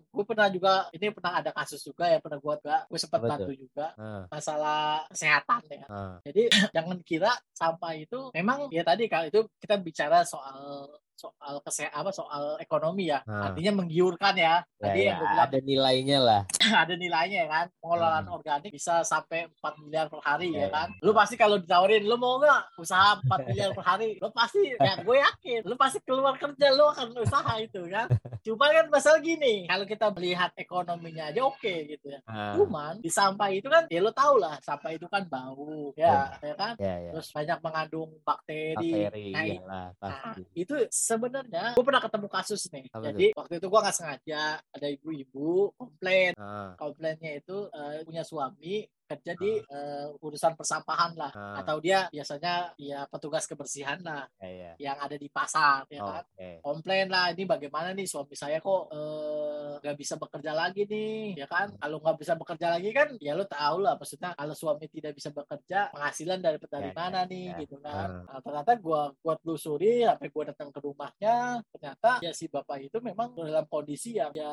gue pernah juga ini pernah ada kasus juga ya pernah buat gak gue sempat bantu juga Ah, masalah kesehatan ya. ah. Jadi jangan kira sampah itu memang ya tadi kalau itu kita bicara soal soal kesehatan apa soal ekonomi ya. Ah. Artinya menggiurkan ya. Ya, Tadi ya, yang gue bilang ada nilainya lah. [clears throat] ada nilainya ya kan pengelolaan Hmm. organik bisa sampai 4 miliar per hari ya Ya, kan ya. lu pasti kalau ditawarin lu mau nggak usaha 4 [laughs] miliar per hari lu pasti ya gue yakin lu pasti keluar kerja lu akan usaha itu kan [laughs] cuma kan masalah gini kalau kita melihat ekonominya aja oke gitu ya Ah, cuman di sampah itu kan ya lu tau lah sampah itu kan bau ya ya kan ya ya. terus banyak mengandung bakteri, Bakteri Nah, iyalah Nah, pasti. itu sebenarnya gue pernah ketemu kasus nih. Apa Jadi waktu itu gue nggak sengaja ada ibu-ibu komplain, Ah, komplainnya itu eh, punya suami kerja di eh, urusan persampahan lah, Ah. atau dia biasanya ya petugas kebersihan lah ya ya. yang ada di pasar, ya Oh, kan. Oke. Komplain lah, ini bagaimana nih suami saya kok eh, nggak bisa bekerja lagi nih ya kan kalau nggak bisa bekerja lagi kan ya lo tau lah maksudnya kalau suami tidak bisa bekerja penghasilan dari dari Ya, mana ya, nih ya. gitu kan Hmm. Nah, ternyata gua gua telusuri sampai gua datang ke rumahnya ternyata ya si bapak itu memang dalam kondisi yang ya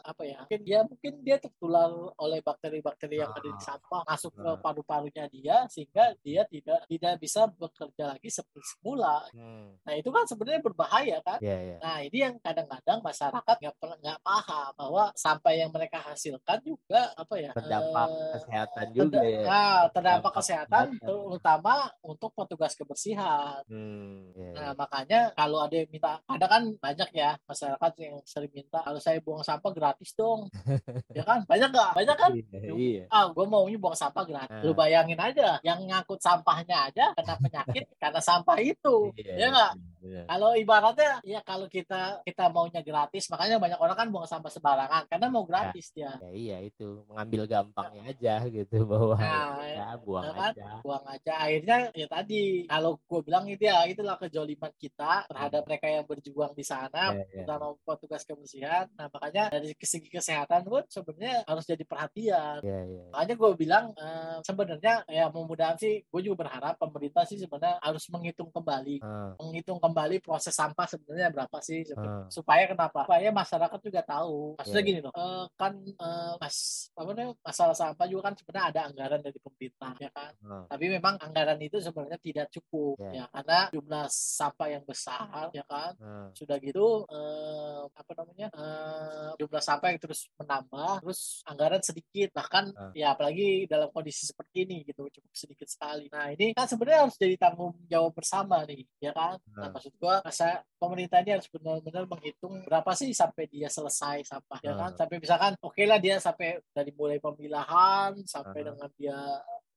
apa ya mungkin dia mungkin dia tertular oleh bakteri-bakteri yang ada di Ah. Masuk ke Ah. paru-parunya dia sehingga dia tidak tidak bisa bekerja lagi seperti semula Hmm. nah itu kan sebenarnya berbahaya kan Iya, iya. Nah ini yang kadang-kadang masyarakat nggak pernah nggak paham bahwa sampah yang mereka hasilkan juga apa ya Terdampak eh, kesehatan juga ya. Nah, terdampak Terdampak kesehatan terutama untuk petugas kebersihan. Hmm. iya, Nah iya. makanya kalau ada yang minta, ada kan banyak ya masyarakat yang sering minta kalau saya buang sampah gratis dong, [laughs] ya kan banyak nggak? Banyak kan? Iya, iya. Ah, gue maunya buang sampah gratis. Lu Ah. bayangin aja, yang ngangkut sampahnya aja kena penyakit [laughs] karena sampah itu, Iya, ya nggak? benar. Kalau ibaratnya ya kalau kita kita maunya gratis, makanya banyak orang kan buang sampah sembarangan karena mau gratis dia. Ya iya itu mengambil gampangnya aja gitu bahwa Nah, ya buang ya kan? aja. Buang aja. Akhirnya ya tadi kalau gue bilang itu ya itulah kejoliman kita terhadap mereka yang berjuang di sana, Ya, ya. terutama petugas kebersihan. Nah makanya dari segi kesehatan pun sebenarnya harus jadi perhatian. Iya, iya. Makanya gue bilang eh, sebenarnya ya mudah-mudahan sih gue juga berharap pemerintah sih sebenarnya harus menghitung kembali Ah, menghitung kembali proses sampah sebenarnya berapa sih sebenarnya. supaya kenapa supaya masyarakat juga tahu maksudnya Iya. gini loh eh, kan eh, mas apa namanya masalah sampah juga kan sebenarnya ada anggaran dari pemerintah ya kan ah, tapi memang anggaran itu sebenarnya tidak cukup Iya. ya karena jumlah sampah yang besar ya kan ah. sudah gitu eh, apa namanya eh, jumlah sampah yang terus menambah terus anggaran sedikit bahkan Ah. ya apalagi dalam kondisi seperti ini gitu cukup sedikit sekali. Nah ini kan sebenarnya harus jadi tanggung jawab bersama nih ya kan? Nah Ah. maksud gua masa pemerintah ini harus benar-benar menghitung berapa sih sampai dia selesai sampah ya kan? Sampai misalkan oke lah dia sampai dari mulai pemilahan sampai dengan dia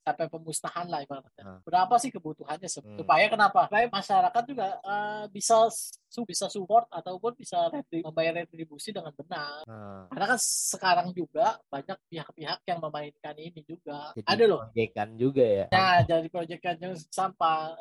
sampai pemusnahan lah ibaratnya. Ah. Berapa sih kebutuhannya Hmm. supaya kenapa? Supaya masyarakat juga eh, bisa su- bisa support ataupun bisa retri- membayar retribusi dengan benar. ah. Karena kan sekarang juga banyak pihak-pihak yang memainkan ini juga. Jadi Ada loh. proyekan juga ya. Nah, dari proyeknya sampah.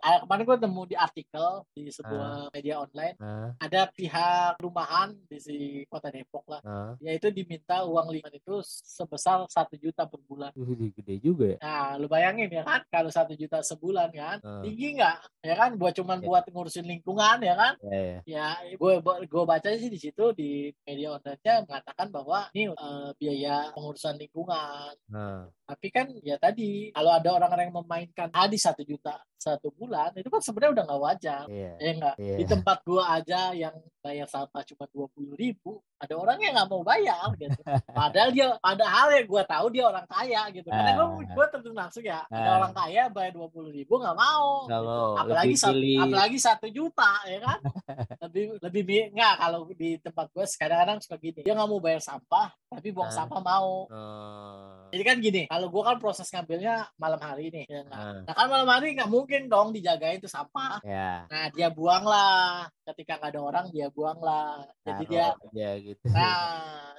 Ah, Kemarin gue nemu di artikel di sebuah media online. Ah, Ada pihak rumahan di si kota Depok lah. ah. Yaitu diminta uang lingkungan itu sebesar satu juta per bulan. Wih, gede juga ya. Nah, lu bayangin ya kan, kalau satu juta sebulan kan, Hmm. tinggi nggak? Ya kan, buat cuman Ya. buat ngurusin lingkungan ya kan? Ya, ya. Ya, gue gue baca sih di situ di media online-nya mengatakan bahwa ini eh, biaya pengurusan lingkungan. Ah, Tapi kan ya tadi kalau ada orang-orang yang memainkan hadis satu juta satu bulan, itu kan sebenarnya udah nggak wajar. iya. Ya enggak? Iya. Di tempat gua aja yang bayar sampah cuma dua puluh ribu, ada orang yang nggak mau bayar gitu. Padahal dia, padahal ya gua tahu dia orang kaya gitu. Karena gua, Ah. gua terjun langsung ya, ada Ah. orang kaya bayar dua puluh ribu nggak mau. Nggak gitu. Apalagi satu, apalagi satu juta ya kan? [laughs] lebih lebih bi- nggak kalau di tempat gua kadang-kadang suka gini, dia nggak mau bayar sampah, tapi buang Ah. sampah mau. Ah, Jadi kan gini, kalau gua kan proses ngambilnya malam hari nih, ya nggak? ah. Nah kan malam hari nggak mungkin dong dijagain tuh sampah. Ya. Nah dia buang lah, ketika nggak ada orang dia buang lah. Jadi dia, taruh aja gitu. nah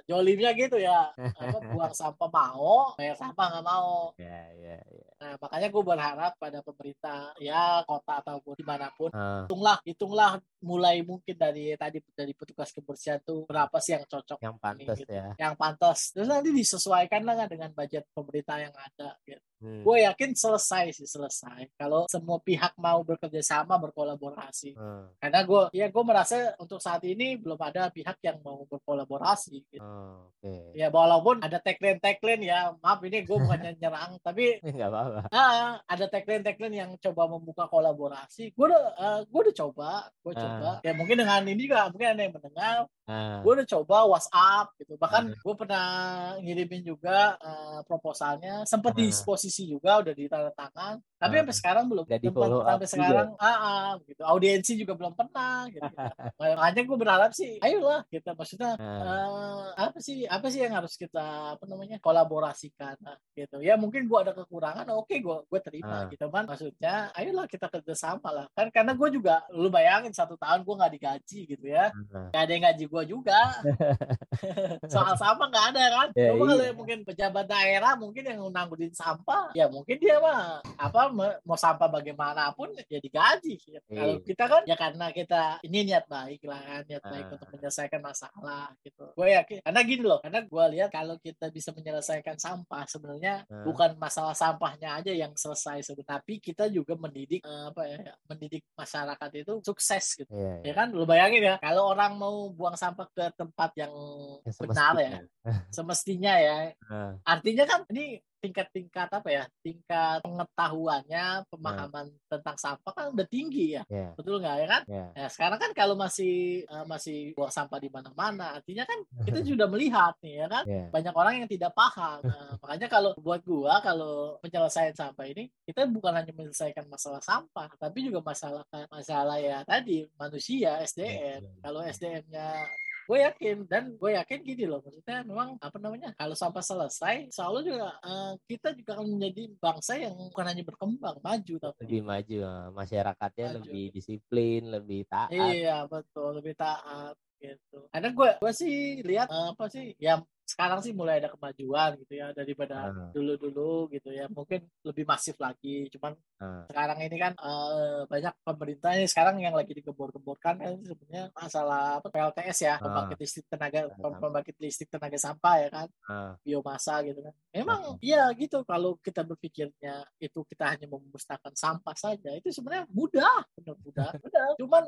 jolimnya gitu ya, apa [laughs] buang sampah mau, bayar sampah nggak mau. Ya, ya, ya. Nah makanya gue berharap pada pemerintah ya kota ataupun di mana pun, Ah, hitunglah, hitunglah mulai mungkin dari tadi dari petugas kebersihan tuh berapa sih yang cocok yang pantas gitu. ya. yang pantas terus nanti disesuaikan lah dengan budget pemerintah yang ada gitu. Hmm. gue yakin selesai sih selesai kalau semua pihak mau bekerja sama berkolaborasi Ah, karena gue ya gue merasa untuk saat ini belum ada pihak yang mau berkolaborasi gitu. ah, Oke. ya walaupun ada tagline tagline ya maaf ini gue bukannya [laughs] nyerang tapi Nggak apa-apa. ah, ada tagline tagline yang coba membuka kolaborasi gue udah eh, gue udah coba gue Ah. Ya mungkin dengan ini juga mungkin ada yang mendengar Ah, gue udah coba WhatsApp gitu bahkan Hmm. gue pernah ngirimin juga eh, proposalnya sempat Hmm. disposisi juga udah ditanda tangan tapi Hmm. sampai sekarang belum Nggak di Sempat- follow up sampai juga. sekarang ah, ah, gitu audiensi juga belum pernah gitu, gitu. [laughs] makanya gue berharap sih ayolah kita maksudnya Ah, eh, apa sih apa sih yang harus kita apa namanya kolaborasikan nah, gitu ya mungkin gue ada kekurangan oke gue gue terima Ah. gitu kan maksudnya ayolah kita kerjasama lah kan karena gue juga lu bayangin satu tahun gue nggak digaji gitu ya ah. Gak ada yang gaji gue juga. [laughs] Soal sama gak ada kan. Ya, kalau iya. yang mungkin pejabat daerah mungkin yang nanggutin sampah ya mungkin dia mah apa mau sampah bagaimanapun ya digaji ya. kalau kita kan ya karena kita ini niat baik lah kan niat baik uh. untuk menyelesaikan masalah gitu gue yakin karena gini loh karena gue lihat kalau kita bisa menyelesaikan sampah sebenarnya uh. bukan masalah sampahnya aja yang selesai sebenarnya tapi kita juga mendidik uh, apa ya mendidik masyarakat itu sukses gitu yeah, yeah. ya kan lu bayangin ya kalau orang mau buang sampah ke tempat yang, yang benar ya. semestinya. Ya. Uh. [laughs] artinya kan ini tingkat-tingkat apa ya tingkat pengetahuannya pemahaman yeah. tentang sampah kan udah tinggi ya yeah. betul nggak ya kan yeah. nah, sekarang kan kalau masih uh, masih buang sampah di mana-mana artinya kan [laughs] kita sudah melihat nih ya kan yeah. banyak orang yang tidak paham nah, [laughs] makanya kalau buat gua kalau penyelesaian sampah ini kita bukan hanya menyelesaikan masalah sampah tapi juga masalah masalah ya tadi manusia SDM yeah, yeah. kalau SDM-nya gue yakin dan gue yakin gini loh maksudnya memang apa namanya kalau sampai selesai selalu juga uh, kita juga akan menjadi bangsa yang bukan hanya berkembang maju tapi lebih maju eh, masyarakatnya maju. lebih disiplin lebih taat. Iya betul lebih taat gitu. Karena gue gue sih lihat uh, apa sih ya sekarang sih mulai ada kemajuan gitu ya daripada uh. dulu-dulu gitu ya mungkin lebih masif lagi cuman uh. sekarang ini kan uh, banyak pemerintah ini sekarang yang lagi digembor-gemborkan kan sebenarnya masalah apa PLTS ya uh. pembangkit listrik tenaga pembangkit listrik tenaga sampah ya kan uh. biomasa gitu kan memang uh. ya gitu kalau kita berpikirnya itu kita hanya memusnahkan sampah saja itu sebenarnya mudah benar mudah [laughs] mudah cuman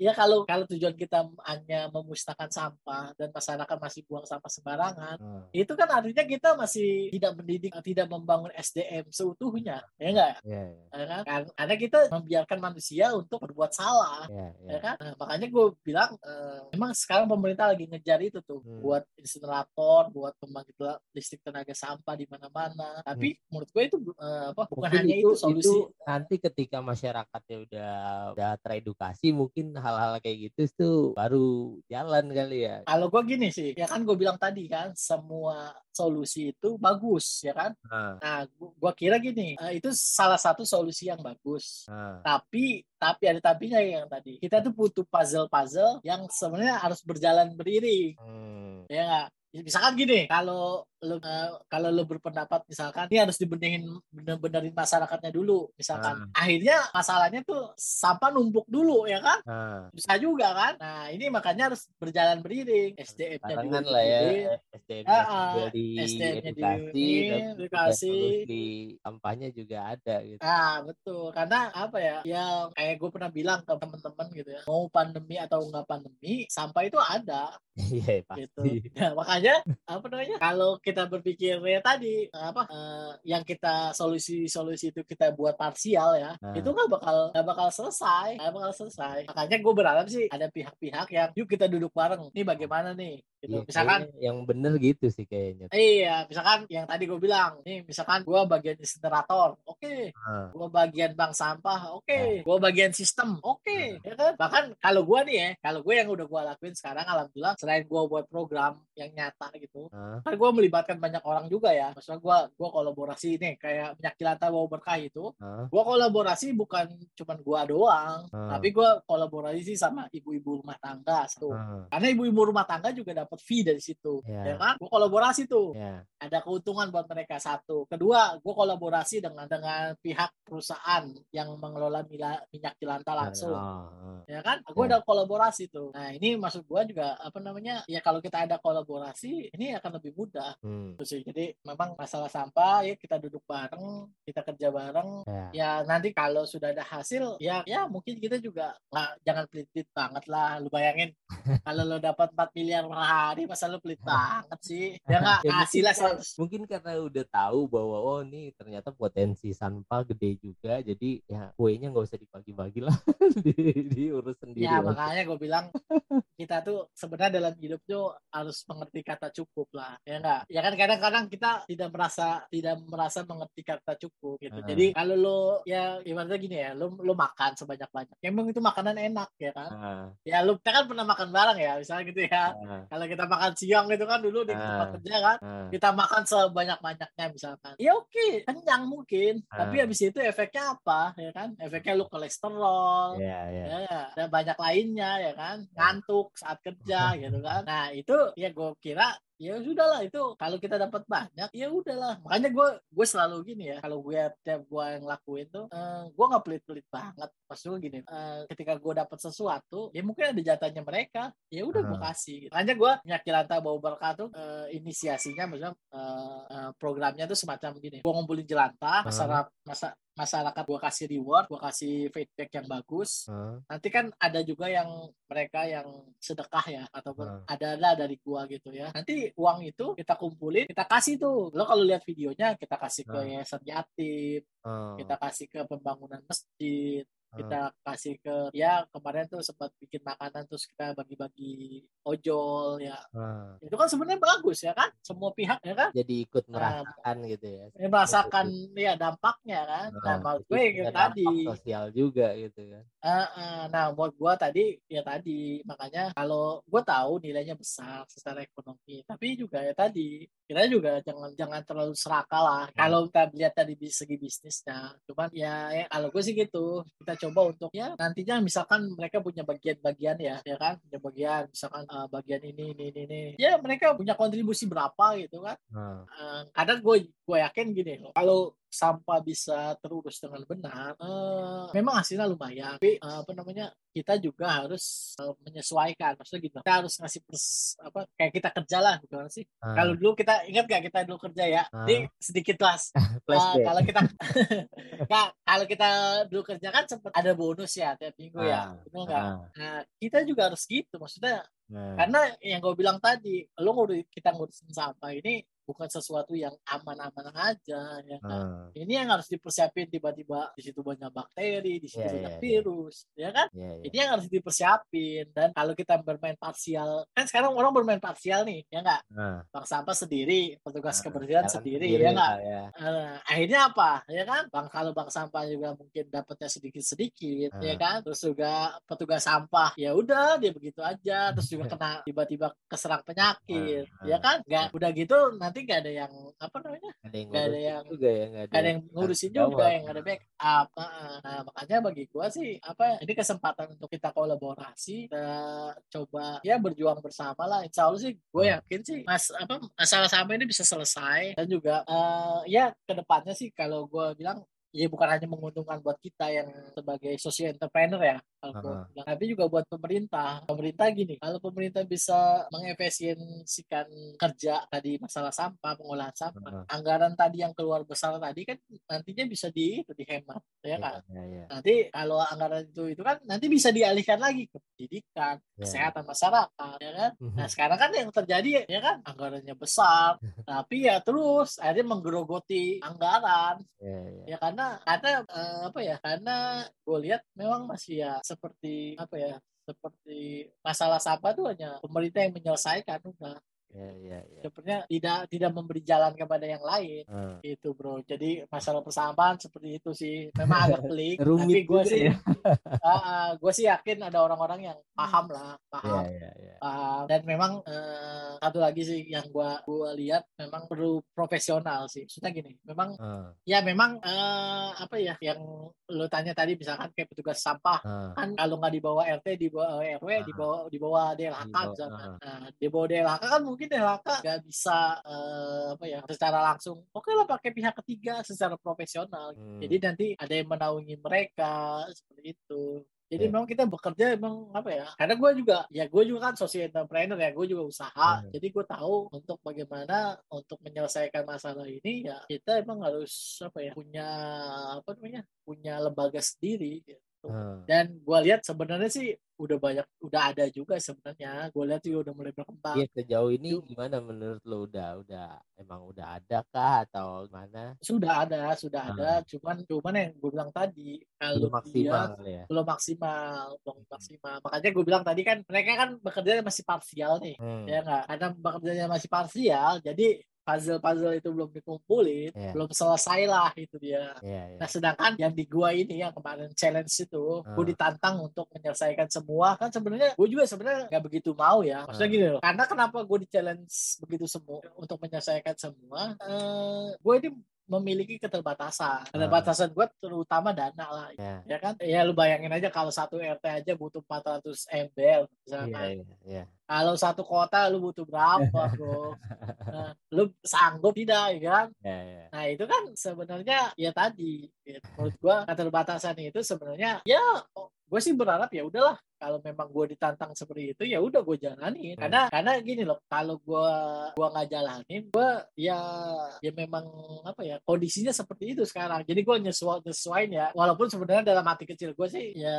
ya kalau kalau tujuan kita hanya memusnahkan sampah dan masyarakat masih buang sampah sembarangan kan hmm. itu kan artinya kita masih tidak mendidik tidak membangun SDM seutuhnya ya enggak yeah, yeah. Ya kan karena kita membiarkan manusia untuk berbuat salah yeah, yeah. ya kan nah, makanya gue bilang uh, memang sekarang pemerintah lagi ngejar itu tuh hmm. buat insinerator buat pembangkit listrik tenaga sampah di mana-mana tapi hmm. menurut gue itu uh, apa bukan mungkin hanya itu, itu solusi itu nanti ketika masyarakatnya udah udah teredukasi mungkin hal-hal kayak gitu tuh baru jalan kali ya kalau gue gini sih ya kan gue bilang tadi kan semua solusi itu bagus ya kan nah, nah gua kira gini uh, itu salah satu solusi yang bagus nah. tapi tapi ada tapinya yang tadi kita tuh butuh puzzle-puzzle yang sebenarnya harus berjalan beriring hmm. ya gak? Misalkan gini kalau lu uh, kalau lu berpendapat misalkan ini harus dibenerin bener-benerin masyarakatnya dulu. Misalkan uh. akhirnya masalahnya tuh sampah numpuk dulu ya kan? Uh. bisa juga kan? Nah ini makanya harus berjalan beriring. SDM-nya juga lah ya. SDM-nya uh, di SDM-nya edukasi, di edukasi di sampahnya juga ada gitu. Ah betul. Karena apa ya yang kayak gue pernah bilang ke teman-teman gitu ya mau pandemi atau enggak pandemi sampah itu ada. [laughs] Iya pasti. Gitu. nah, makanya apa namanya kalau kita berpikir ya tadi apa uh, yang kita solusi-solusi itu kita buat parsial ya nah. itu nggak bakal nggak bakal selesai nggak bakal selesai makanya gue berharap sih ada pihak-pihak yang yuk kita duduk bareng ini bagaimana nih gitu. Iya, misalkan yang bener gitu sih kayaknya. Iya, misalkan yang tadi gue bilang, nih misalkan gue bagian insinerator, oke. Okay. Hmm. Gue bagian bank sampah, oke. Okay. Hmm. Gue bagian sistem, oke. Okay. Hmm. Ya kan? Bahkan kalau gue nih ya, kalau gue yang udah gue lakuin sekarang, alhamdulillah, selain gue buat program yang nyata gitu, hmm. kan gue melibatkan banyak orang juga ya. Maksudnya gue gue kolaborasi nih, kayak minyak kilata bawa berkah itu, hmm. gue kolaborasi bukan cuman gue doang, hmm. tapi gue kolaborasi sama ibu-ibu rumah tangga satu. Hmm. Karena ibu-ibu rumah tangga juga dapat fee dari situ yeah. ya kan gue kolaborasi tuh yeah. ada keuntungan buat mereka satu kedua gue kolaborasi dengan dengan pihak perusahaan yang mengelola minyak jelantah langsung oh, oh. ya kan gue yeah. ada kolaborasi tuh nah ini maksud gue juga apa namanya ya kalau kita ada kolaborasi ini akan lebih mudah. Hmm. sih. Jadi memang masalah sampah ya kita duduk bareng kita kerja bareng. Yeah. ya nanti kalau sudah ada hasil ya ya mungkin kita juga nggak jangan pelit-pelit banget lah. Lu bayangin [laughs] kalau lo dapat 4 miliar per hari masa lu pelit [laughs] banget sih? Ya nggak? Ya, kasih lah mungkin karena udah tahu bahwa oh nih ternyata potensi sampah gede juga jadi ya kuenya nggak usah dibagi-bagi lah. [laughs] Di, diurus sendiri ya makanya gue bilang kita tuh sebenarnya dalam hidup tuh harus mengerti kata cukup lah ya enggak? Ya kan kadang-kadang kita tidak merasa tidak merasa mengerti kata cukup gitu. Uh. jadi kalau lo ya ibaratnya gini ya lo lo makan sebanyak-banyak. Emang itu makanan enak ya kan? Uh. ya lo kita kan pernah makan bareng ya misalnya gitu ya. Uh. kalau kita makan siang gitu kan dulu di tempat kerja kan kita makan sebanyak-banyaknya misalkan. Ya oke okay, kenyang mungkin. Tapi habis itu efeknya apa ya kan? Efeknya lu kolesterol yeah, yeah. ya dan banyak lainnya ya kan? Ngantuk saat kerja [laughs] gitu kan? Nah itu ya gue kira that. Ya udahlah itu kalau kita dapat banyak ya udahlah makanya gue gue selalu gini ya kalau gue tiap gue yang lakuin tuh uh, gue nggak pelit-pelit banget maksudnya gini uh, ketika gue dapat sesuatu ya mungkin ada jatahnya mereka ya udah gue kasih gitu. makanya gue nyakilanta bawa berkah tuh uh, inisiasinya maksudnya uh, uh, programnya tuh semacam gini gue ngumpulin jelantah masalah masa masyarakat gue kasih reward, gue kasih feedback yang bagus. Uh. Nanti kan ada juga yang mereka yang sedekah ya ataupun uh. ada lah dari gua gitu ya. Nanti uang itu kita kumpulin, kita kasih tuh. Lo kalau lihat videonya kita kasih ke yayasan yatim, uh. kita kasih ke pembangunan masjid, kita kasih ke ya kemarin tuh sempat bikin makanan terus kita bagi-bagi ojol ya. Hmm. itu kan sebenarnya bagus ya kan? Semua pihak ya kan? Jadi ikut merasakan nah, gitu ya. merasakan ya dampaknya kan? Hmm. nah menurut gue kayak tadi. sosial juga gitu kan. Uh, uh, nah buat gue tadi ya tadi makanya kalau gue tahu nilainya besar secara ekonomi tapi juga ya tadi kita juga jangan jangan terlalu serakah lah. Hmm. kalau kita lihat tadi di segi bisnisnya cuman ya, ya kalau gue sih gitu kita coba untuk ya nantinya misalkan mereka punya bagian-bagian ya ya kan? Punya bagian misalkan uh, bagian ini ini ini ini. Ya mereka punya kontribusi berapa gitu kan? Hmm. uh, kadang gue gue yakin gini loh kalau sampah bisa terurus dengan benar, uh, memang hasilnya lumayan. Tapi uh, apa namanya kita juga harus uh, menyesuaikan. Maksudnya gitu, kita harus ngasih pers, apa kayak kita kerja lah, gimana sih? Uh. Kalau dulu kita ingat gak kita dulu kerja ya? Uh. Ini sedikit lah. [laughs] uh, kalau kita [laughs] nah, kalau kita dulu kerja kan sempat ada bonus ya tiap minggu uh. ya, betul nggak? Uh. Nah, kita juga harus gitu. Maksudnya Nah. Karena yang gue bilang tadi, lo ngurus kita ngurusin sampah ini bukan sesuatu yang aman-aman aja ya kan. Hmm. Ini yang harus dipersiapin tiba-tiba di situ banyak bakteri, di situ yeah, banyak yeah, virus, yeah. ya kan? Yeah, yeah. Ini yang harus dipersiapin dan kalau kita bermain parsial, kan sekarang orang bermain parsial nih, ya enggak? Hmm. Bang sampah sendiri, petugas hmm. kebersihan sendiri, sendiri, ya enggak? Ya. Uh, akhirnya apa? Ya kan? Bang kalau bang sampah juga mungkin dapatnya sedikit-sedikit, hmm. ya kan? Terus juga petugas sampah, ya udah dia begitu aja, terus juga [laughs] kena tiba-tiba keserang penyakit, hmm. ya kan? Enggak udah gitu nanti nanti gak ada yang apa namanya ada yang gak ada yang juga ya gak ada, ada yang ngurusin juga yang ada backup. Nah, makanya bagi gua sih apa ini kesempatan untuk kita kolaborasi kita coba ya berjuang bersama lah. Insya Allah sih gue hmm. yakin sih mas apa masalah sama ini bisa selesai. Dan juga uh, ya ke depannya sih kalau gue bilang ya bukan hanya menguntungkan buat kita yang sebagai social entrepreneur ya uh-huh. tapi juga buat pemerintah pemerintah gini kalau pemerintah bisa mengefisiensikan kerja tadi masalah sampah pengolahan sampah uh-huh. anggaran tadi yang keluar besar tadi kan nantinya bisa di itu dihemat ya kan yeah, yeah, yeah. nanti kalau anggaran itu itu kan nanti bisa dialihkan lagi ke pendidikan yeah. kesehatan masyarakat ya kan uh-huh. nah sekarang kan yang terjadi ya kan anggarannya besar [laughs] tapi ya terus akhirnya menggerogoti anggaran yeah, yeah. ya karena karena karena uh, apa ya karena gue lihat memang masih ya seperti apa ya seperti masalah sampah tuh hanya pemerintah yang menyelesaikan udah Ya, ya, ya. Sepertinya tidak tidak memberi jalan kepada yang lain. Hmm. Itu bro. Jadi masalah persampahan seperti itu sih. Memang agak pelik. [laughs] Rumit tapi gue sih, ya. [laughs] uh, gue sih yakin ada orang-orang yang paham lah, paham. Ya, ya, ya. Paham. Dan memang uh, satu lagi sih yang gue gua lihat memang perlu profesional sih. Maksudnya gini, memang hmm. ya memang uh, apa ya yang lo tanya tadi misalkan kayak petugas sampah hmm. kan kalau nggak dibawa RT dibawa RW hmm. dibawa dibawa DLHK misalkan. Nah, dibawa DLHK kan mungkin mungkin DLHK nggak bisa uh, apa ya secara langsung oke okay lah pakai pihak ketiga secara profesional hmm. jadi nanti ada yang menaungi mereka seperti itu jadi yeah. memang kita bekerja emang apa ya karena gue juga ya gue juga kan social entrepreneur ya gue juga usaha hmm. jadi gue tahu untuk bagaimana untuk menyelesaikan masalah ini ya kita emang harus apa ya punya apa namanya punya lembaga sendiri gitu. Hmm. Dan gue lihat sebenarnya sih udah banyak, udah ada juga sebenarnya. Gue lihat juga udah mulai berkembang. Iya sejauh ini gimana menurut lo udah udah emang udah ada kah atau gimana? Sudah ada, sudah hmm. ada. Cuman cuman yang gue bilang tadi kalau belum maksimal dia, ya. Belum maksimal, belum hmm. maksimal. Makanya gue bilang tadi kan mereka kan bekerja masih parsial nih, hmm. ya nggak? Karena bekerjanya masih parsial, jadi puzzle-puzzle itu belum dikumpulin, yeah. belum selesai lah itu dia. Yeah, yeah. Nah sedangkan yang di gua ini yang kemarin challenge itu, uh. gua ditantang untuk menyelesaikan semua kan sebenarnya gua juga sebenarnya nggak begitu mau ya. Maksudnya uh. gini loh, karena kenapa gua di challenge begitu semua untuk menyelesaikan semua? Uh, gua ini memiliki keterbatasan. Keterbatasan gue terutama dana lah. Ya. Ya kan? Ya lu bayangin aja kalau satu RT aja butuh 400 MBL Iya, misalkan. iya, iya. Kalau satu kota lu butuh berapa, Bro? [laughs] Nah, lu sanggup tidak, ya kan? Ya, ya. Nah, itu kan sebenarnya ya tadi gitu. menurut gua keterbatasan itu sebenarnya ya gue sih berharap ya udahlah kalau memang gue ditantang seperti itu ya udah gue jalanin Hmm. karena karena gini loh kalau gue gua nggak jalanin gue ya ya memang apa ya kondisinya seperti itu sekarang jadi gue nyesuai nyesuain ya walaupun sebenarnya dalam hati kecil gue sih ya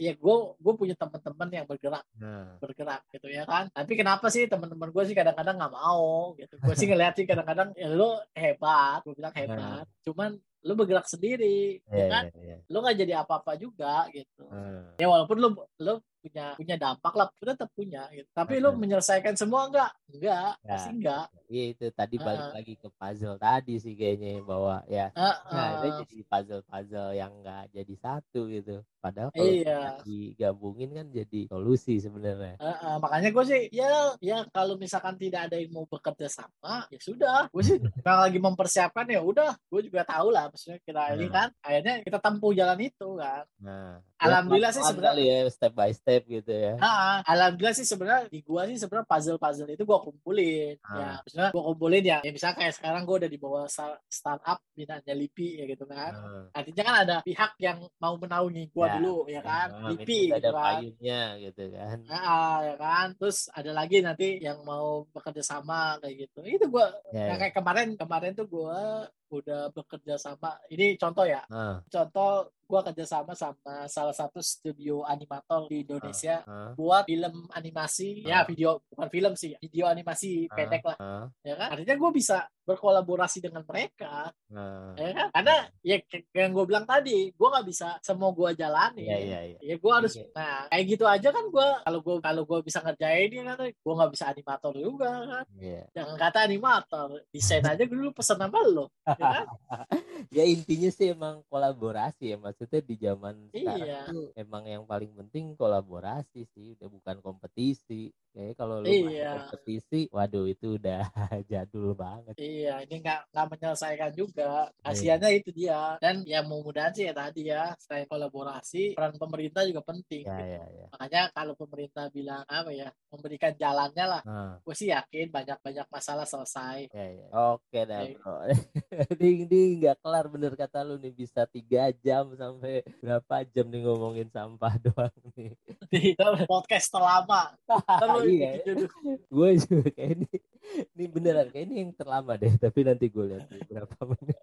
ya gue gue punya teman-teman yang bergerak Nah, bergerak gitu ya kan. Tapi kenapa sih teman-teman gue sih kadang-kadang nggak mau gitu. Gue sih ngeliat sih kadang-kadang ya lu hebat gue bilang hebat. Cuman lu bergerak sendiri ya kan iya, iya. lu nggak jadi apa-apa juga gitu. Hmm. ya walaupun lu lu punya punya dampak lah lu tetap punya gitu tapi lu menyelesaikan semua enggak enggak Ya. pasti enggak Iya itu tadi balik Ah. lagi ke puzzle tadi sih kayaknya bahwa ya Ah, Nah, itu jadi puzzle-puzzle yang nggak jadi satu gitu. Padahal kalau Iya. digabungin kan jadi solusi sebenarnya. Ah, ah. makanya gue sih ya ya kalau misalkan tidak ada yang mau bekerja sama ya sudah gue sih [laughs] kalau lagi mempersiapkan ya udah gue juga tahu lah maksudnya kita ini Hmm. kan akhirnya kita tempuh jalan itu kan Nah, Alhamdulillah sih sebenarnya- ya step by step gitu ya. Ah, alhamdulillah sih sebenarnya di gua sih sebenarnya puzzle-puzzle itu gua kumpulin. Ah. Ya, maksudnya gua kumpulin ya, ya misalnya kayak sekarang gua udah di bawah sta- startup binanya Lipi ya gitu kan. Nah, Artinya kan ada pihak yang mau menaungi gua Ya, dulu ya kan, nah, Lipi itu ada gitu kan. payungnya gitu kan. Nah, ya kan. Terus ada lagi nanti yang mau bekerja sama kayak gitu. Itu gua Ya, nah, ya. kayak kemarin kemarin tuh gua udah bekerja sama. Ini contoh ya. Ah, Contoh gua kerja sama sama salah satu studio animator di Indonesia ah, buat film animasi ya Ah. video bukan film sih video animasi ah, pendek lah ah, ya kan artinya gue bisa berkolaborasi dengan mereka ah. ya kan karena ya kayak yang gue bilang tadi gue nggak bisa semua gue jalani Iya, iya, iya. ya gue harus Iya. nah kayak gitu aja kan gue kalau gue kalau gue bisa ngerjain ini kan gue nggak bisa animator juga kan Iya. jangan kata animator desain aja dulu pesen sama lo ya kan [laughs] Ya intinya sih emang kolaborasi ya maksudnya di zaman sekarang Iya. tuh emang yang paling penting kolaborasi sih udah bukan kompetisi. Kayaknya kalau lu Iya. kompetisi, waduh itu udah [laughs] jadul banget. Iya, ini nggak nggak menyelesaikan juga. Kasiannya itu dia. Dan ya mudah-mudahan sih ya tadi ya, selain kolaborasi, peran pemerintah juga penting. Ya gitu. ya ya. Makanya kalau pemerintah bilang apa ya, memberikan jalannya lah, Nah, gue sih yakin banyak-banyak masalah selesai. ya ya. Oke dah Oke. bro. [laughs] Ding ding nggak kelar bener kata lu nih bisa tiga jam sampai berapa jam nih ngomongin sampah [laughs] doang nih. Di podcast terlama. [laughs] Terus Iya. gue juga kayak ini ini beneran kayak ini yang terlama deh [laughs] tapi nanti gue lihat berapa [laughs] menit.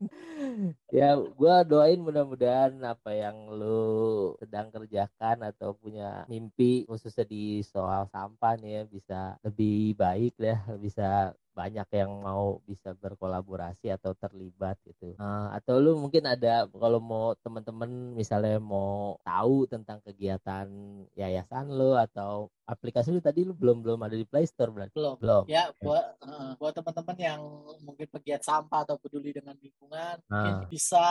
Ya gue doain mudah-mudahan apa yang lu sedang kerjakan atau punya mimpi khususnya di soal sampah nih ya bisa lebih baik ya bisa banyak yang mau bisa berkolaborasi atau terlibat gitu Nah, atau lu mungkin ada kalau mau teman-teman misalnya mau tahu tentang kegiatan yayasan lu atau aplikasi lu tadi lu belum belum ada di Play Store berarti Belum. belum Ya, buat eh, buat teman-teman yang mungkin pegiat sampah atau peduli dengan lingkungan, mungkin Ah. bisa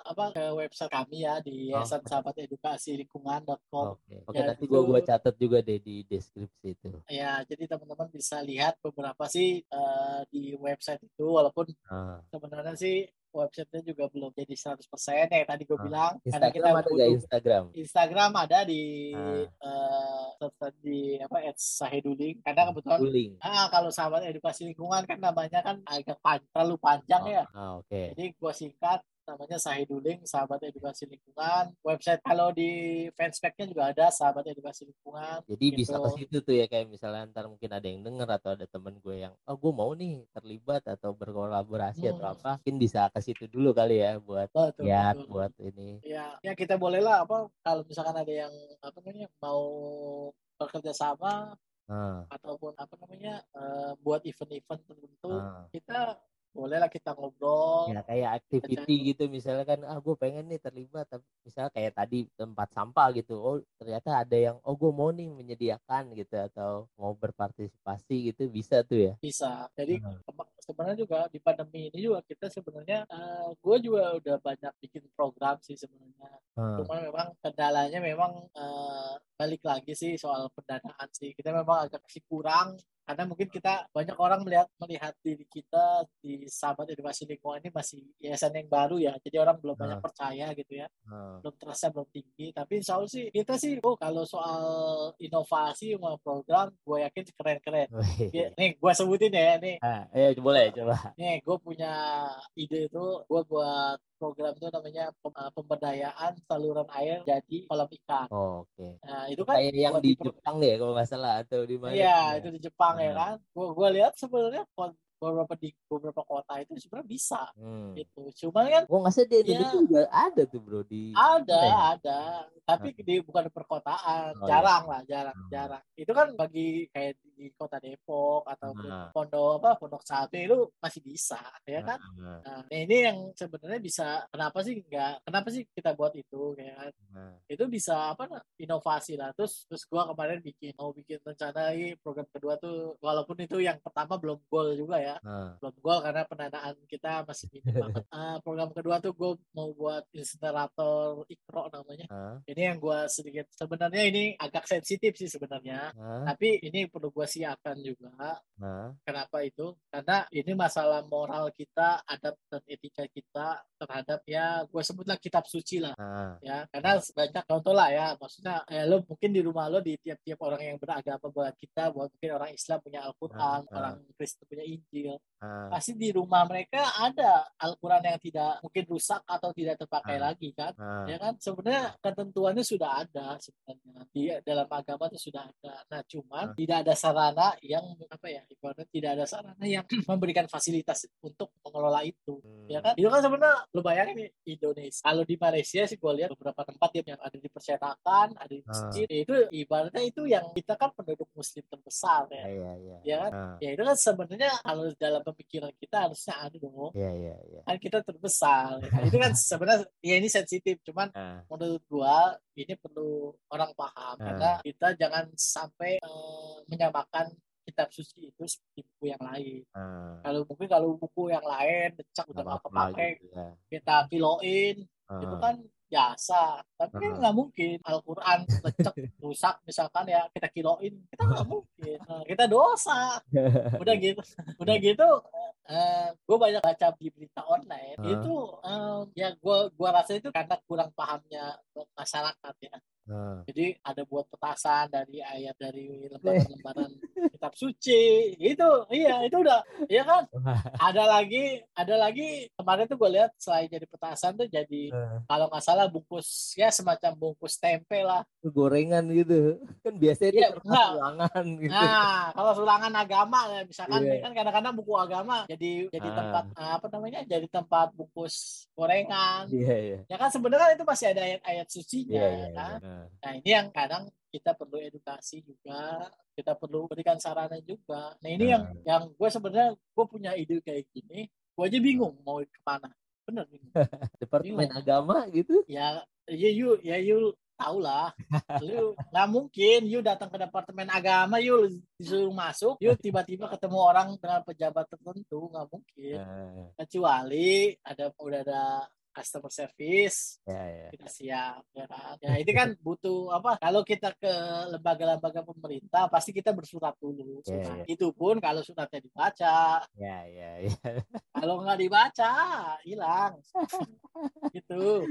apa ke website kami ya di Oh. yayasan sahabat edukasi lingkungan.com. oke oke Ya, nanti gua gua itu- catat juga deh di deskripsi itu Ya, jadi teman-teman bisa lihat beberapa sih eh, di website itu walaupun Ah. sebenarnya sih websitenya juga belum jadi 100% ya tadi gue Ah. bilang. Karena kita Instagram ada butuh Instagram? Instagram ada di eh, tetap di apa @saheduling karena kebetulan Guling ah kalau sahabat edukasi lingkungan kan namanya kan agak pan- terlalu panjang ya. ah oke. Jadi gue singkat namanya Sahiduling Sahabat Edukasi Lingkungan website kalau di fanspage-nya juga ada Sahabat Edukasi Lingkungan jadi bisa gitu. ke situ tuh ya kayak misalnya ntar mungkin ada yang denger atau ada temen gue yang oh gue mau nih terlibat atau berkolaborasi atau Hmm. apa mungkin bisa ke situ dulu kali ya buat betul, lihat betul. buat ini ya ya kita boleh lah apa kalau misalkan ada yang apa namanya mau bekerja sama ah, ataupun apa namanya eh, buat event-event tertentu ah. kita bolehlah kita ngobrol ya kayak activity gitu. Misalnya kan ah gue pengen nih terlibat tapi misalnya kayak tadi tempat sampah gitu. Oh ternyata ada yang oh gue mau nih menyediakan gitu atau mau berpartisipasi gitu bisa tuh ya? Bisa. Jadi Hmm. sebenarnya juga di pandemi ini juga kita sebenarnya gue juga udah banyak bikin program sih sebenarnya. Ah, Cuma memang kendalanya memang eh, balik lagi sih soal pendanaan sih. Kita memang agak masih kurang karena mungkin kita banyak orang melihat melihat diri kita di sahabat edukasi lingkungan ini masih yayasan yang baru ya jadi orang belum banyak Ah. percaya gitu ya Ah. belum terasa belum tinggi tapi insya Allah sih kita sih oh kalau soal inovasi sama program gue yakin keren-keren Wih. Ya, nih gue sebutin ya nih Ah, ya boleh coba. nih gue punya ide itu gue buat program itu namanya pem- uh, pemberdayaan saluran air jadi kolam ikan Oh, Oke. nah itu kan Kayak yang di Jepang deh kalau nggak salah atau di mana? Iya, itu ya. di Jepang ya Ah. kan. Gua gua lihat sebenarnya beberapa di beberapa kota itu sebenarnya bisa Hmm. gitu. Cuman kan Oh nggak sih di Ya. Indonesia juga ada tuh bro di ada, ya? ada, tapi di bukan perkotaan, Oh, iya. jarang lah, jarang, Hmm. jarang. Itu kan bagi kayak di kota Depok atau Ah. pondok apa pondok sate itu masih bisa, ya kan. Ah, Nah, ini yang sebenarnya bisa kenapa sih enggak kenapa sih kita buat itu kayak kan? ah, itu bisa apa nah, inovasi lah. Terus terus gua kemarin bikin mau bikin rencana ini program kedua tuh walaupun itu yang pertama belum goal juga ya. Ah. belum goal karena pendanaan kita masih minim [laughs] banget. Ah, program kedua tuh gue mau buat insinerator ikro namanya. Ah, ini yang gua sedikit sebenarnya ini agak sensitif sih sebenarnya. Ah, tapi ini perlu gua siapkan juga ah. Kenapa itu? Karena ini masalah moral kita, adab dan etika kita terhadap ya gue sebutlah kitab suci lah ah. ya karena banyak contoh lah ya maksudnya eh, lo mungkin di rumah lo di tiap-tiap orang yang beragama buat kita buat mungkin orang Islam punya Al-Quran Ah, ah. orang Kristen punya Injil ah. pasti di rumah mereka ada Al-Quran yang tidak mungkin rusak atau tidak terpakai Ah. lagi kan ah. ya kan sebenarnya ketentuannya sudah ada sebenarnya di dalam agama itu sudah ada nah cuman Ah. tidak ada sarana yang apa ya ibaratnya tidak ada sarana yang [clears throat] memberikan fasilitas untuk mengelola itu Hmm. ya kan itu kan sebenarnya lu bayangin nih Indonesia kalau di Malaysia sih gue lihat beberapa tempat ya, yang ada di percetakan ada di Ah. masjid ya itu ibaratnya itu yang kita kan penduduk muslim terbesar ya iya iya. Ya kan? Ah, ya itu kan sebenarnya kalau dalam pemikiran kita harusnya ada dong Iya iya iya. kan kita terbesar Nah, itu kan [laughs] sebenarnya ya ini sensitif cuman Ah, menurut gua ini perlu orang paham Ah. karena kita jangan sampai eh, menyamakan kitab suci itu seperti buku yang lain. Ah. kalau mungkin kalau buku yang lain decak udah Nggak kepake gitu ya. kita kiloin itu Ah, kan biasa. Tapi nggak mungkin Al-Quran lecek [laughs] rusak misalkan ya kita kiloin kita nggak mungkin. [laughs] Nah, kita dosa. Udah [laughs] gitu udah gitu gue banyak baca di berita online Ah. itu eh, ya gue gua rasa itu karena kurang pahamnya masyarakat ya ah. jadi ada buat petasan dari ayat dari [laughs] lembaran-lembaran kitab suci itu iya itu udah iya kan ada lagi ada lagi kemarin tuh gue lihat selain jadi petasan tuh jadi Ah. kalau nggak salah bungkus ya semacam bungkus tempe lah gorengan gitu kan biasanya Iya, itu enggak. ulangan gitu nah kalau sulangan agama ya misalkan Iya. kan kadang-kadang buku agama jadi jadi Ah. tempat ah, apa namanya jadi tempat bungkus gorengan iya iya ya kan sebenarnya itu masih ada ayat-ayat sucinya iya ya iya kan iya. Ah, Nah ini yang kadang kita perlu edukasi juga, kita perlu berikan sarana juga. Nah ini yang Nah. yang gue sebenarnya gue punya ide kayak gini, gue aja bingung mau ke mana. Bener bingung. [laughs] departemen Bingung. agama gitu Ya, ya you, ya you tau lah. Lu nggak mungkin you datang ke departemen agama, you disuruh masuk, you tiba-tiba ketemu orang dengan pejabat tertentu, nggak mungkin. Kecuali ada udah ada customer service, ya ya. kita siap ya kan? Ya ini kan butuh apa kalau kita ke lembaga-lembaga pemerintah pasti kita bersurat dulu. Iya, Surat. iya. itu pun kalau suratnya dibaca. Ya ya ya. Kalau nggak dibaca hilang. [laughs] Gitu.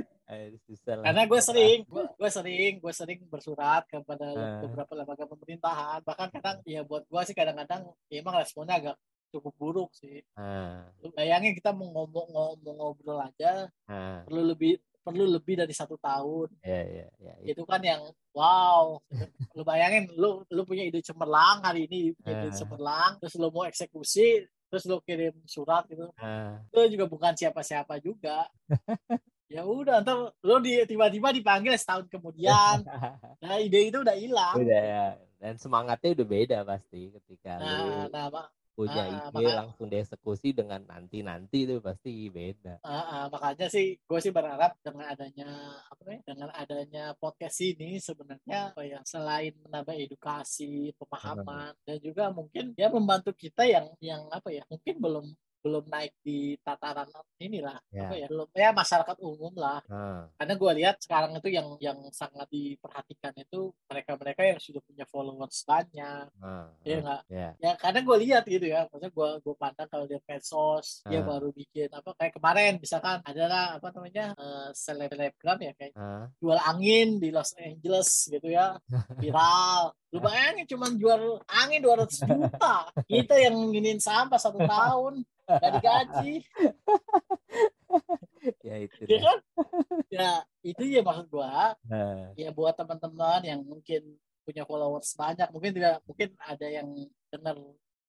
Karena gue sering gue sering gue sering bersurat kepada Ah. beberapa lembaga pemerintahan. Bahkan kadang ya buat gue sih kadang-kadang ya emang responnya agak cukup buruk sih. Ah Lu bayangin kita mau ngomong ngomong ngobrol aja ah perlu lebih perlu lebih dari satu tahun. Ya ya ya itu kan yang wow. [laughs] Lu bayangin lu lu punya ide cemerlang hari ini punya ide Ah. cemerlang terus lu mau eksekusi terus lu kirim surat gitu. Ah itu juga bukan siapa-siapa juga. [laughs] Ya udah ntar lu di, tiba-tiba dipanggil setahun kemudian. [laughs] Nah ide itu udah hilang. Udah ya. Dan semangatnya udah beda pasti ketika nah lu nah punya ah, ide makanya- langsung dieksekusi dengan nanti nanti itu pasti beda. Ah, ah, makanya sih gue sih berharap dengan adanya apa namanya dengan adanya podcast ini sebenarnya apa ya selain menambah edukasi pemahaman dan juga mungkin ya membantu kita yang yang apa ya mungkin belum belum naik di tataran inilah Ya. apa ya belum ya masyarakat umum lah. Ah, karena gue lihat sekarang itu yang yang sangat diperhatikan itu mereka-mereka yang sudah punya followers banyak. Ah, Iya ah, nggak? ya. Ya kadang gue lihat gitu ya maksudnya gue gue pandang kalau dia medsos dia Ah. baru bikin apa kayak kemarin misalkan adalah apa namanya eh, selebgram ya kayak Ah, jual angin di Los Angeles gitu ya [laughs] viral. Lu bayangin cuma jual angin 200 juta [laughs] kita yang nginin sampah satu tahun gak digaji. [laughs] Ya itu ya kan? Ya itu ya maksud gua. Ah, ya buat teman-teman yang mungkin punya followers banyak mungkin tidak mungkin ada yang dengar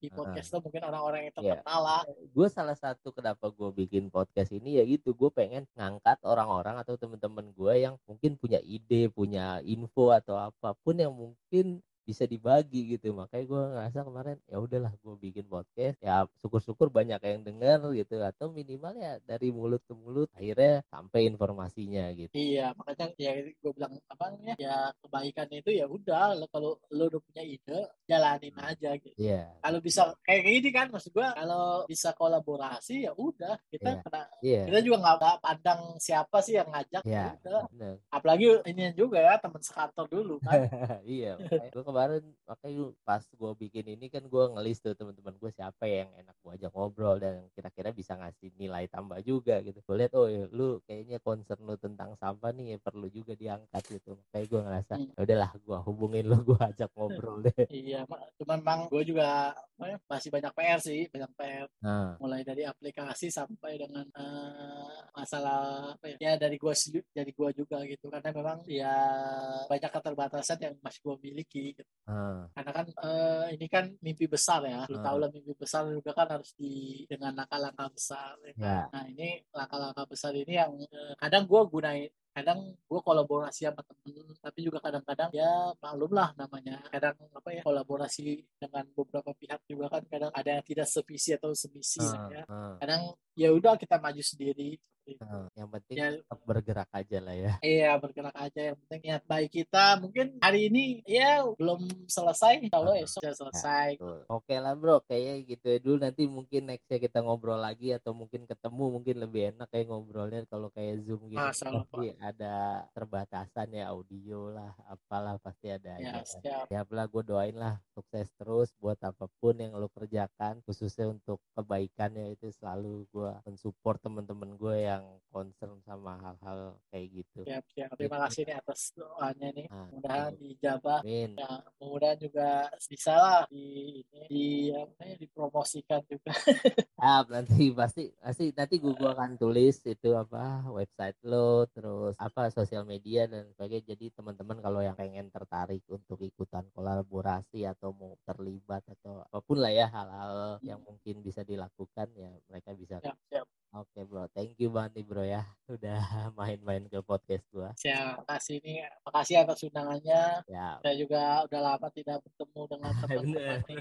di podcast itu mungkin orang-orang yang Iya. terkenal lah. Gue salah satu kenapa gue bikin podcast ini ya gitu. Gue pengen ngangkat orang-orang atau temen-temen gue yang mungkin punya ide punya info atau apa pun yang mungkin bisa dibagi gitu makanya gue ngerasa kemarin ya udahlah gue bikin podcast ya syukur-syukur banyak yang denger gitu atau minimal ya dari mulut ke mulut akhirnya sampai informasinya gitu Iya, makanya ya gue bilang apa namanya ya kebaikan itu ya udah lo kalau lo udah punya ide jalanin aja gitu. Iya Kalau bisa kayak gini kan maksud gue kalau bisa kolaborasi ya udah kita Iya. kena iya kita juga nggak pandang siapa sih yang ngajak iya ya bener. Apalagi ini juga ya teman sekantor dulu kan. [laughs] iya gue kemarin makanya pas gue bikin ini kan gue ngelis tuh teman-teman gue siapa yang enak gue ajak ngobrol dan kira-kira bisa ngasih nilai tambah juga gitu. Gue lihat oh ya, lu kayaknya concern lu tentang sampah nih ya perlu juga diangkat gitu. Makanya gue ngerasa Hmm. "Ya udahlah gue hubungin lu gue ajak ngobrol deh. [laughs] Iya, ma- cuman bang gue juga ya, masih banyak PR sih, banyak PR nah. Mulai dari aplikasi sampai dengan eh, masalah apa ya, ya dari gua sendiri dari gua juga gitu. Karena memang ya banyak keterbatasan yang masih gua miliki gitu. ah, karena kan eh, ini kan mimpi besar ya lu Hmm. tahu lah mimpi besar juga kan harus di dengan langkah-langkah besar ya kan? Ya. nah ini langkah-langkah besar ini yang eh, kadang gua gunain kadang gue kolaborasi sama temen tapi juga kadang-kadang ya maklum lah namanya kadang apa ya kolaborasi dengan beberapa pihak juga kan kadang ada yang tidak sevisi atau semisi ah, ya ah, kadang ya udah kita maju sendiri ah. yang penting Ya. tetap bergerak aja lah ya Iya bergerak aja yang penting niat baik kita mungkin hari ini ya belum selesai kalau Ah. esok sudah selesai Betul. Oke lah bro, kayaknya gitu ya dulu nanti mungkin nextnya kita ngobrol lagi atau mungkin ketemu mungkin lebih enak kayak ngobrolnya kalau kayak zoom gitu Masalah, pasti ada terbatasan ya audio lah, apalah pasti ada ya aja. siap Ya lah gue doain lah sukses terus buat apa pun yang lo kerjakan khususnya untuk kebaikannya itu selalu gue mensupport temen-temen gue yang concern sama hal-hal kayak gitu. siap siap. Terima kasih nih atas doanya nih. Ah, mudah-mudahan dijabah Amin. ya mudah-mudahan juga bisa lah di di apa namanya dipromosikan juga. [laughs] Ah, nanti pasti pasti nanti gue gua akan tulis itu apa website lo terus apa sosial media dan sebagainya. Jadi teman-teman kalau yang pengen tertarik untuk ikutan kolaborasi atau mau terlibat atau apa pun lah ya hal-hal yang mungkin bisa dilakukan ya mereka bisa siap siap. Oke bro. Thank you banget nih bro ya. Udah [laughs] main-main ke podcast gua. Siap. Kasih ini makasih atas undangannya. Ya saya juga udah lama tidak bertemu dengan [laughs] teman-teman nih.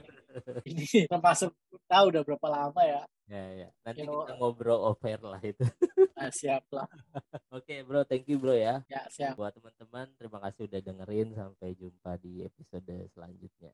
ini termasuk tahu udah berapa lama ya. Ya ya. Nanti Kilo- kita ngobrol over lah itu. Nah, [laughs] siap lah. Oke bro. Thank you bro ya. Ya siap. Buat teman-teman terima kasih udah dengerin. Sampai jumpa di episode selanjutnya